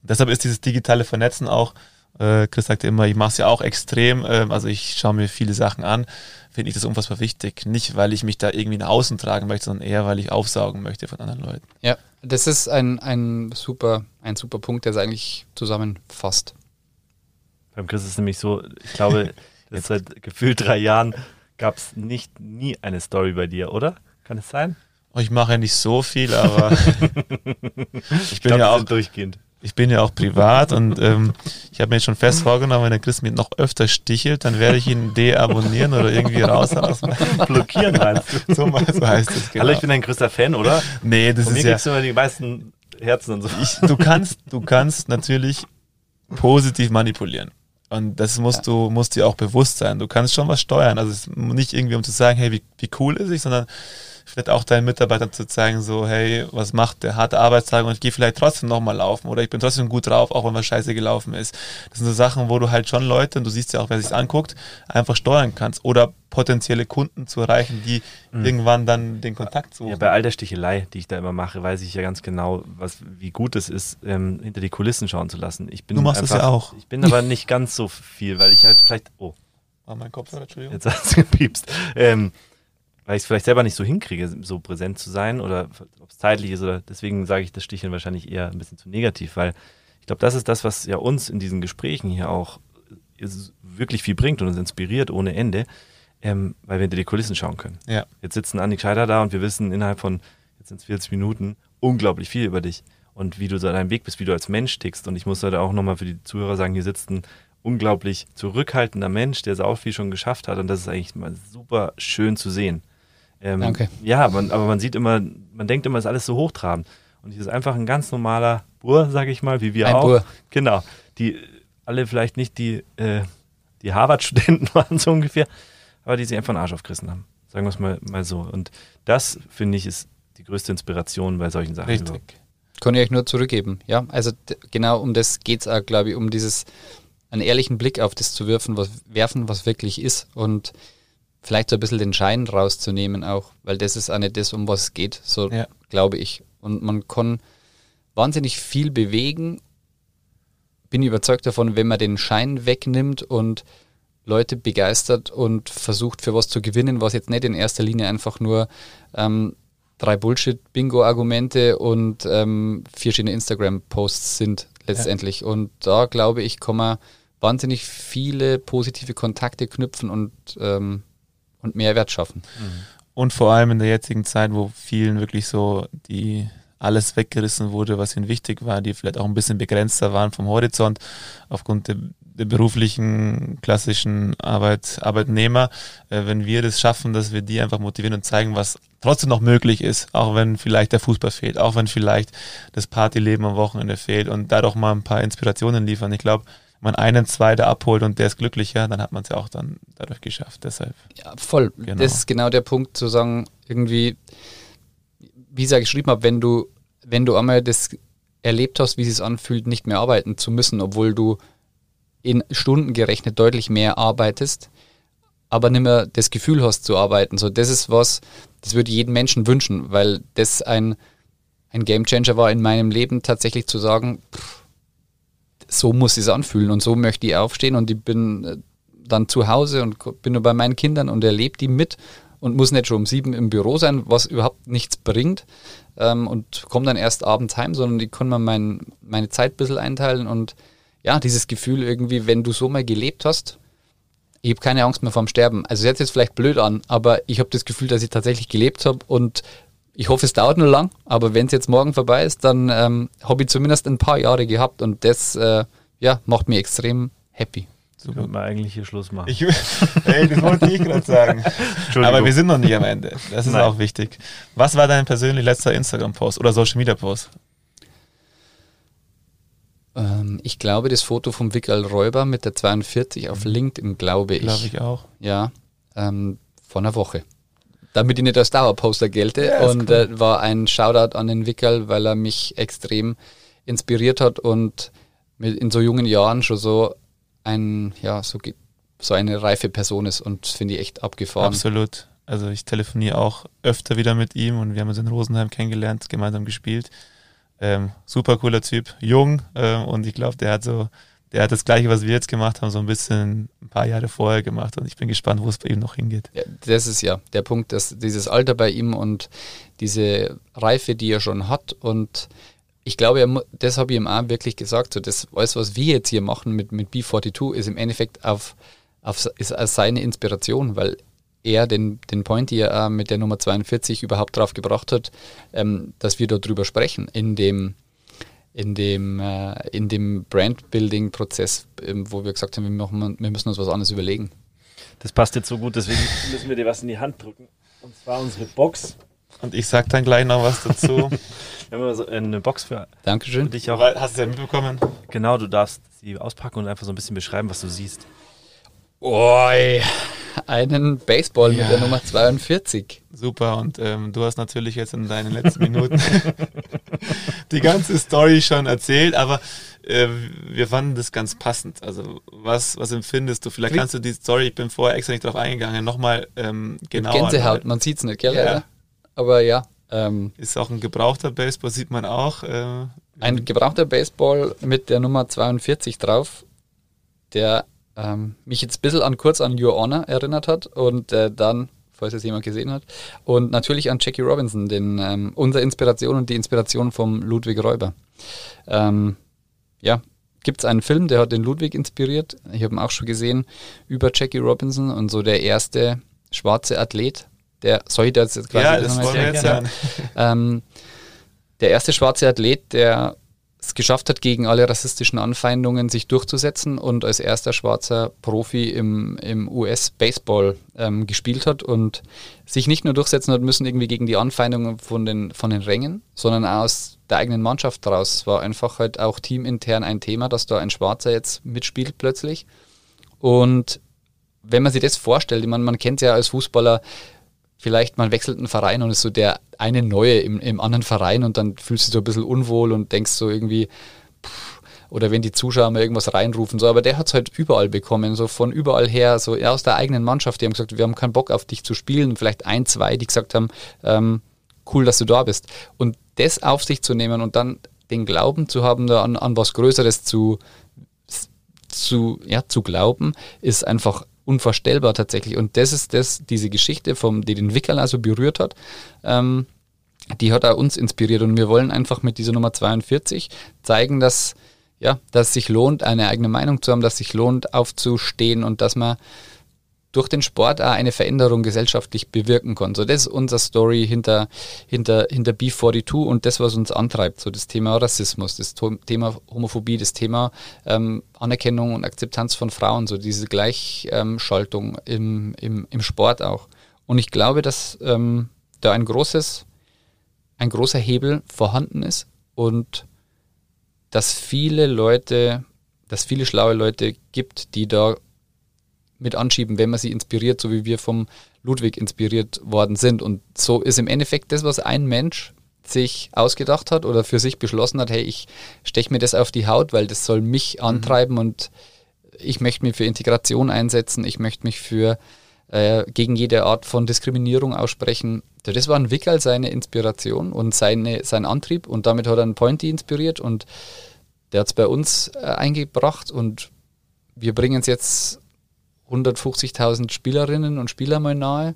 Deshalb ist dieses digitale Vernetzen auch, äh, Chris sagte immer, ich mache es ja auch extrem, ähm, also ich schaue mir viele Sachen an, finde ich das unfassbar wichtig. Nicht, weil ich mich da irgendwie nach außen tragen möchte, sondern eher, weil ich aufsaugen möchte von anderen Leuten. Ja, das ist ein, ein, super, ein super Punkt, der es eigentlich zusammenfasst. Beim Chris ist es nämlich so, ich glaube, jetzt seit gefühlt drei Jahren gab es nicht nie eine Story bei dir, oder? Kann es sein? Oh, Ich mache ja nicht so viel, aber ich bin glaub, ja auch durchgehend. ich bin ja auch privat und ähm, ich habe mir jetzt schon fest vorgenommen, wenn der Chris mir noch öfter stichelt, dann werde ich ihn deabonnieren oder irgendwie raushauen. Blockieren meinst du? so, so heißt es genau. Hallo, ich bin ein größter Fan, oder? nee, das Von mir ist ja, kriegst du immer die meisten Herzen und so. ich, du kannst, du kannst natürlich positiv manipulieren. Und das musst du, musst dir auch bewusst sein. Du kannst schon was steuern. Also es ist nicht irgendwie, um zu sagen, hey, wie, wie cool ist ich, sondern vielleicht auch deinen Mitarbeitern zu zeigen, so, hey, was macht der harte Arbeitstag und ich gehe vielleicht trotzdem nochmal laufen oder ich bin trotzdem gut drauf, auch wenn was scheiße gelaufen ist. Das sind so Sachen, wo du halt schon Leute, und du siehst ja auch, wer sich anguckt, einfach steuern kannst oder potenzielle Kunden zu erreichen, die irgendwann dann den Kontakt suchen. Ja, bei all der Stichelei, die ich da immer mache, weiß ich ja ganz genau, was, wie gut es ist, ähm, hinter die Kulissen schauen zu lassen. Ich bin Du machst es einfach, ja auch. Ich bin aber nicht ganz so viel, weil ich halt vielleicht, oh, War mein Kopfhörer, Entschuldigung. jetzt hast du gepiepst, ähm, weil ich es vielleicht selber nicht so hinkriege, so präsent zu sein oder ob es zeitlich ist oder deswegen sage ich das Sticheln wahrscheinlich eher ein bisschen zu negativ, weil ich glaube, das ist das, was ja uns in diesen Gesprächen hier auch wirklich viel bringt und uns inspiriert ohne Ende, ähm, weil wir hinter die Kulissen schauen können. Ja. Jetzt sitzen Andi Scheider da und wir wissen innerhalb von, jetzt sind es 40 Minuten, unglaublich viel über dich und wie du so deinem Weg bist, wie du als Mensch tickst. Und ich muss heute auch nochmal für die Zuhörer sagen, hier sitzt ein unglaublich zurückhaltender Mensch, der so auch viel schon geschafft hat und das ist eigentlich mal super schön zu sehen. Ähm, Danke. Ja, man, aber man sieht immer, man denkt immer, es ist alles so hochtrabend. Und hier ist einfach ein ganz normaler Bur, sag ich mal, wie wir Ein auch. Bur. Genau. Die alle vielleicht nicht die, äh, die Harvard-Studenten waren so ungefähr, aber die sich einfach einen Arsch aufgerissen haben. Sagen wir es mal, mal so. Und das, finde ich, ist die größte Inspiration bei solchen Sachen. Richtig. überhaupt. Kann ich euch nur zurückgeben. Ja, also genau um das geht es auch, glaube ich, um dieses, einen ehrlichen Blick auf das zu werfen, was, werfen, was wirklich ist und vielleicht so ein bisschen den Schein rauszunehmen auch, weil das ist auch nicht das, um was es geht, so Ja. glaube ich. Und man kann wahnsinnig viel bewegen, bin überzeugt davon, wenn man den Schein wegnimmt und Leute begeistert und versucht für was zu gewinnen, was jetzt nicht in erster Linie einfach nur ähm, drei Bullshit-Bingo-Argumente und ähm, vier schöne Instagram-Posts sind letztendlich. Und da glaube ich, kann man wahnsinnig viele positive Kontakte knüpfen und, ähm, und Mehrwert schaffen. Und vor allem in der jetzigen Zeit, wo vielen wirklich so die alles weggerissen wurde, was ihnen wichtig war, die vielleicht auch ein bisschen begrenzter waren vom Horizont aufgrund der, der beruflichen, klassischen Arbeit, Arbeitnehmer. Äh, wenn wir das schaffen, dass wir die einfach motivieren und zeigen, was trotzdem noch möglich ist, auch wenn vielleicht der Fußball fehlt, auch wenn vielleicht das Partyleben am Wochenende fehlt und dadurch mal ein paar Inspirationen liefern. Ich glaube, man einen zweiter abholt und der ist glücklicher, dann hat man es ja auch dann dadurch geschafft. Deshalb. Ja, voll. Genau. Das ist genau der Punkt, zu sagen, irgendwie, wie ich es ja geschrieben habe, wenn du, wenn du einmal das erlebt hast, wie es sich anfühlt, nicht mehr arbeiten zu müssen, obwohl du in Stunden gerechnet deutlich mehr arbeitest, aber nicht mehr das Gefühl hast zu arbeiten. So, das ist was, das würde ich jedem Menschen wünschen, weil das ein, ein Gamechanger war in meinem Leben, tatsächlich zu sagen, pff, so muss es anfühlen und so möchte ich aufstehen und ich bin äh, dann zu Hause und bin nur bei meinen Kindern und erlebe die mit und muss nicht schon um sieben im Büro sein, was überhaupt nichts bringt ähm, und komme dann erst abends heim, sondern ich kann mir mein, meine Zeit ein bisschen einteilen und ja, dieses Gefühl irgendwie, wenn du so mal gelebt hast, ich habe keine Angst mehr vorm Sterben. Also es hört jetzt vielleicht blöd an, aber ich habe das Gefühl, dass ich tatsächlich gelebt habe und ich hoffe, es dauert nur lang, aber wenn es jetzt morgen vorbei ist, dann ähm, habe ich zumindest ein paar Jahre gehabt und das äh, ja, macht mich extrem happy. Können wir eigentlich hier Schluss machen. Ich, ey, das wollte ich gerade sagen. Aber wir sind noch nicht am Ende. Das ist Nein. auch wichtig. Was war dein persönlich letzter Instagram-Post oder Social Media Post? Ähm, ich glaube, das Foto vom Wickel Räuber mit der 42 auf LinkedIn, glaube ich. Glaube ich auch. Ja, ähm, vor einer Woche. Damit ich nicht als Dauerposter gelte. Ja, und cool. äh, war ein Shoutout an den Wickel, weil er mich extrem inspiriert hat und mit in so jungen Jahren schon so ein, ja, so, so eine reife Person ist und finde ich echt abgefahren. Absolut. Also ich telefoniere auch öfter wieder mit ihm und wir haben uns in Rosenheim kennengelernt, gemeinsam gespielt. Ähm, super cooler Typ, jung ähm, und ich glaube, der hat so, der hat das gleiche, was wir jetzt gemacht haben, so ein bisschen ein paar Jahre vorher gemacht und ich bin gespannt, wo es bei ihm noch hingeht. Ja, das ist ja der Punkt, dass dieses Alter bei ihm und diese Reife, die er schon hat und ich glaube, er, das habe ich ihm auch wirklich gesagt, so das alles, was wir jetzt hier machen mit, mit B42, ist im Endeffekt auf, auf ist seine Inspiration, weil er den, den Point hier auch mit der Nummer 42 überhaupt drauf gebracht hat, ähm, dass wir dort drüber sprechen, in dem, in dem, äh, in dem Brand-Building-Prozess, ähm, wo wir gesagt haben, wir, machen, wir müssen uns was anderes überlegen. Das passt jetzt so gut, deswegen müssen wir dir was in die Hand drücken. Und zwar unsere Box. Und ich sag dann gleich noch was dazu. Wir haben so eine Box für Dankeschön. dich auch. Hast du ja mitbekommen? Genau, du darfst sie auspacken und einfach so ein bisschen beschreiben, was du siehst. Oi, einen Baseball Ja. mit der Nummer 42. Super, und ähm, du hast natürlich jetzt in deinen letzten Minuten die ganze Story schon erzählt, aber äh, wir fanden das ganz passend. Also was, was empfindest du? Vielleicht kannst du die Story, ich bin vorher extra nicht drauf eingegangen, nochmal ähm, genau. Gänsehaut, man sieht es nicht, gell? Ja. Aber ja, ähm, Ist auch ein gebrauchter Baseball, sieht man auch. Äh, ein gebrauchter Baseball mit der Nummer 42 drauf, der ähm, mich jetzt ein bisschen an, kurz an Your Honor erinnert hat und äh, dann, falls es jemand gesehen hat, und natürlich an Jackie Robinson, den, ähm, unsere Inspiration und die Inspiration vom Ludwig Räuber. Ähm, ja, gibt es einen Film, der hat den Ludwig inspiriert. Ich habe ihn auch schon gesehen über Jackie Robinson und so der erste schwarze Athlet, der, soll ich das jetzt quasi ja, das das wollen wir jetzt Ja. Ähm, der erste schwarze Athlet, der es geschafft hat, gegen alle rassistischen Anfeindungen sich durchzusetzen und als erster schwarzer Profi im, im US-Baseball ähm, gespielt hat und sich nicht nur durchsetzen hat müssen irgendwie gegen die Anfeindungen von den, von den Rängen, sondern auch aus der eigenen Mannschaft draus. Es war einfach halt auch teamintern ein Thema, dass da ein Schwarzer jetzt mitspielt plötzlich. Und wenn man sich das vorstellt, man, man kennt ja als Fußballer, vielleicht man wechselt einen Verein und ist so der eine neue im, im anderen Verein und dann fühlst du dich so ein bisschen unwohl und denkst so irgendwie, pff, oder wenn die Zuschauer mal irgendwas reinrufen, so, aber der hat es halt überall bekommen, so von überall her, so aus der eigenen Mannschaft, die haben gesagt, wir haben keinen Bock auf dich zu spielen, vielleicht ein, zwei, die gesagt haben, ähm, cool, dass du da bist. Und das auf sich zu nehmen und dann den Glauben zu haben, da an, an was Größeres zu, zu, ja, zu glauben, ist einfach unvorstellbar tatsächlich. Und das ist das, diese Geschichte, vom, die den Wickel also berührt hat, ähm, die hat auch uns inspiriert. Und wir wollen einfach mit dieser Nummer 42 zeigen, dass, ja, dass es sich lohnt, eine eigene Meinung zu haben, dass es sich lohnt, aufzustehen und dass man durch den Sport auch eine Veränderung gesellschaftlich bewirken kann. So, das ist unsere Story hinter, hinter, hinter B42 und das, was uns antreibt. So das Thema Rassismus, das Thema Homophobie, das Thema ähm, Anerkennung und Akzeptanz von Frauen, so diese Gleichschaltung im, im, im Sport auch. Und ich glaube, dass ähm, da ein großes, ein großer Hebel vorhanden ist und dass viele Leute, dass viele schlaue Leute gibt, die da mit anschieben, wenn man sie inspiriert, so wie wir vom Ludwig inspiriert worden sind. Und so ist im Endeffekt das, was ein Mensch sich ausgedacht hat oder für sich beschlossen hat, hey, ich steche mir das auf die Haut, weil das soll mich mhm. antreiben und ich möchte mich für Integration einsetzen, ich möchte mich für äh, gegen jede Art von Diskriminierung aussprechen. Das war ein Wickel seine Inspiration und seine, sein Antrieb und damit hat er einen Pointy inspiriert und der hat es bei uns äh, eingebracht und wir bringen es jetzt 150.000 Spielerinnen und Spieler mal nahe.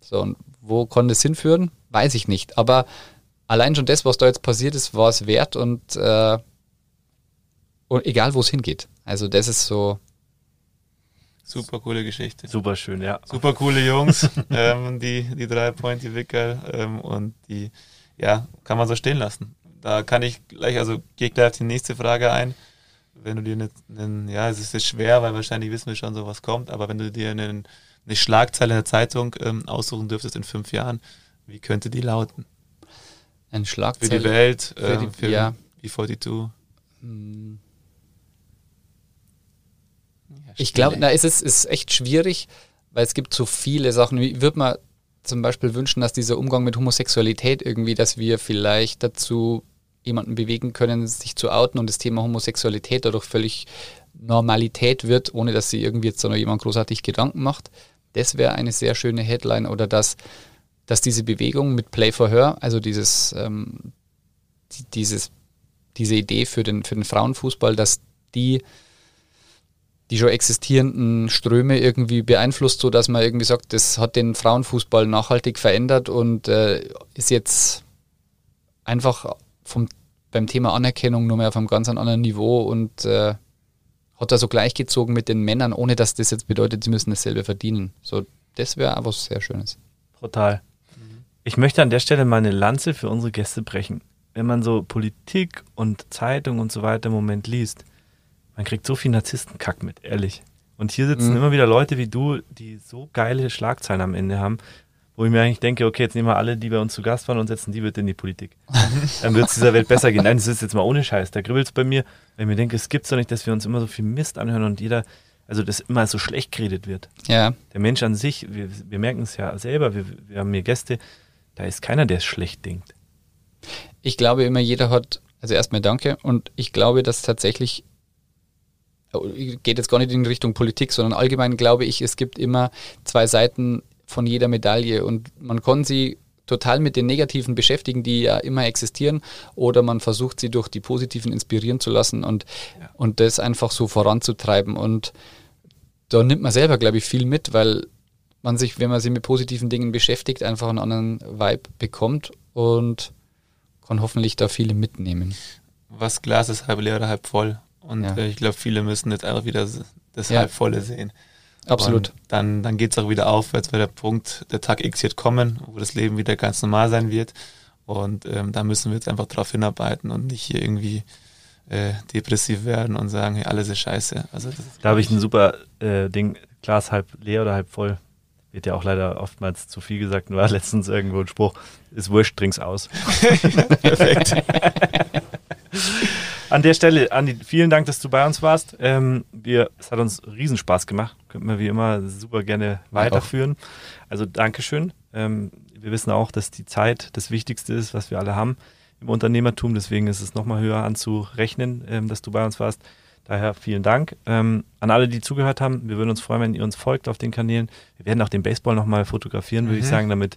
So, und wo kann das hinführen? Weiß ich nicht. Aber allein schon das, was da jetzt passiert ist, war es wert und, äh, und egal, wo es hingeht. Also, das ist so. Super coole Geschichte. Super schön, ja. Super coole Jungs, ähm, die, die drei Point, die Wickel ähm, und die, ja, kann man so stehen lassen. Da kann ich gleich, also gehe gleich auf die nächste Frage ein wenn du dir einen, ja, es ist jetzt schwer, weil wahrscheinlich wissen wir schon, so was kommt, aber wenn du dir einen, eine Schlagzeile in der Zeitung ähm, aussuchen dürftest in fünf Jahren, wie könnte die lauten? Ein Schlagzeile. Für die Welt, für, die, äh, für ja. B42. Hm. Ja, ich glaube, na, es ist, ist echt schwierig, weil es gibt so viele Sachen. Wie würde man zum Beispiel wünschen, dass dieser Umgang mit Homosexualität irgendwie, dass wir vielleicht dazu jemanden bewegen können, sich zu outen und das Thema Homosexualität dadurch völlig Normalität wird, ohne dass sie irgendwie jetzt noch jemand großartig Gedanken macht. Das wäre eine sehr schöne Headline oder dass, dass diese Bewegung mit Play for Her, also dieses, ähm, dieses, diese Idee für den, für den Frauenfußball, dass die die schon existierenden Ströme irgendwie beeinflusst, so dass man irgendwie sagt, das hat den Frauenfußball nachhaltig verändert und äh, ist jetzt einfach vom, beim Thema Anerkennung nur mehr auf einem ganz anderen Niveau und äh, hat da so gleichgezogen mit den Männern, ohne dass das jetzt bedeutet, sie müssen dasselbe verdienen. So, das wäre aber sehr Schönes. Brutal. Ich möchte an der Stelle mal eine Lanze für unsere Gäste brechen. Wenn man so Politik und Zeitung und so weiter im Moment liest, man kriegt so viel Narzisstenkack mit, ehrlich. Und hier sitzen mhm. immer wieder Leute wie du, die so geile Schlagzeilen am Ende haben, wo ich mir eigentlich denke, okay, jetzt nehmen wir alle, die bei uns zu Gast waren und setzen die bitte in die Politik. Dann wird es dieser Welt besser gehen. Nein, das ist jetzt mal ohne Scheiß. Da kribbelt es bei mir, wenn ich mir denke, es gibt doch nicht, dass wir uns immer so viel Mist anhören und jeder, also das immer so schlecht geredet wird. Ja. Der Mensch an sich, wir, wir merken es ja selber, wir, wir haben hier Gäste, da ist keiner, der es schlecht denkt. Ich glaube immer, jeder hat, also erstmal danke und ich glaube, dass tatsächlich oh, geht jetzt gar nicht in Richtung Politik, sondern allgemein glaube ich, es gibt immer zwei Seiten von jeder Medaille und man kann sie total mit den Negativen beschäftigen, die ja immer existieren, oder man versucht sie durch die Positiven inspirieren zu lassen und, ja. und das einfach so voranzutreiben. Und da nimmt man selber, glaube ich, viel mit, weil man sich, wenn man sich mit positiven Dingen beschäftigt, einfach einen anderen Vibe bekommt und kann hoffentlich da viele mitnehmen. Was Glas ist halb leer oder halb voll. Und ja. Äh, ich glaube, viele müssen jetzt einfach wieder das ja. halb volle sehen. Absolut. Und dann, dann geht es auch wieder aufwärts, weil der Punkt, der Tag X wird kommen, wo das Leben wieder ganz normal sein wird. Und ähm, da müssen wir jetzt einfach drauf hinarbeiten und nicht hier irgendwie äh, depressiv werden und sagen, hey, alles ist scheiße. Also da habe ich ein super äh, Ding, Glas halb leer oder halb voll. Wird ja auch leider oftmals zu viel gesagt, war letztens irgendwo ein Spruch, ist wurscht, trink's aus. Perfekt. An der Stelle, Andi, vielen Dank, dass du bei uns warst. Ähm, wir, es hat uns riesen Spaß gemacht. Könnten wir wie immer super gerne weiterführen. Also Dankeschön. Ähm, wir wissen auch, dass die Zeit das Wichtigste ist, was wir alle haben im Unternehmertum. Deswegen ist es nochmal höher anzurechnen, ähm, dass du bei uns warst. Daher vielen Dank ähm, an alle, die zugehört haben. Wir würden uns freuen, wenn ihr uns folgt auf den Kanälen. Wir werden auch den Baseball nochmal fotografieren, würde mhm. ich sagen, damit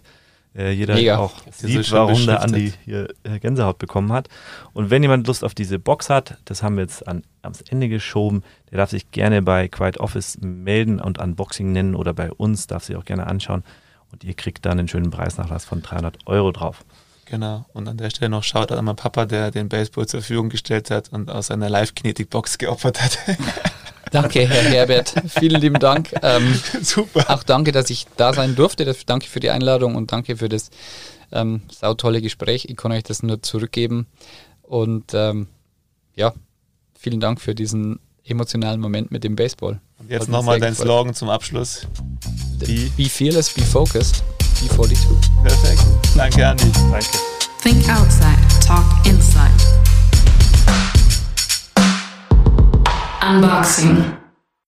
äh, jeder Mega. auch sieht, so warum der Andi hier äh, Gänsehaut bekommen hat. Und wenn jemand Lust auf diese Box hat, das haben wir jetzt an, ans Ende geschoben, der darf sich gerne bei Quiet Office melden und Unboxing nennen oder bei uns, darf sich auch gerne anschauen. Und ihr kriegt dann einen schönen Preisnachlass von 300 Euro drauf. Genau. Und an der Stelle noch schaut an meinen Papa, der den Baseball zur Verfügung gestellt hat und aus seiner Live-Kinetic-Box geopfert hat. Danke, Herr Herbert. Vielen lieben Dank. Ähm, Super. Auch danke, dass ich da sein durfte. Danke für die Einladung und danke für das ähm, sautolle Gespräch. Ich kann euch das nur zurückgeben. Und ähm, ja, vielen Dank für diesen emotionalen Moment mit dem Baseball. Und jetzt nochmal dein Slogan zum Abschluss. Be, be fearless, be focused. B42. Perfekt. Danke, Andi. Danke. Think outside, talk inside. Unboxing.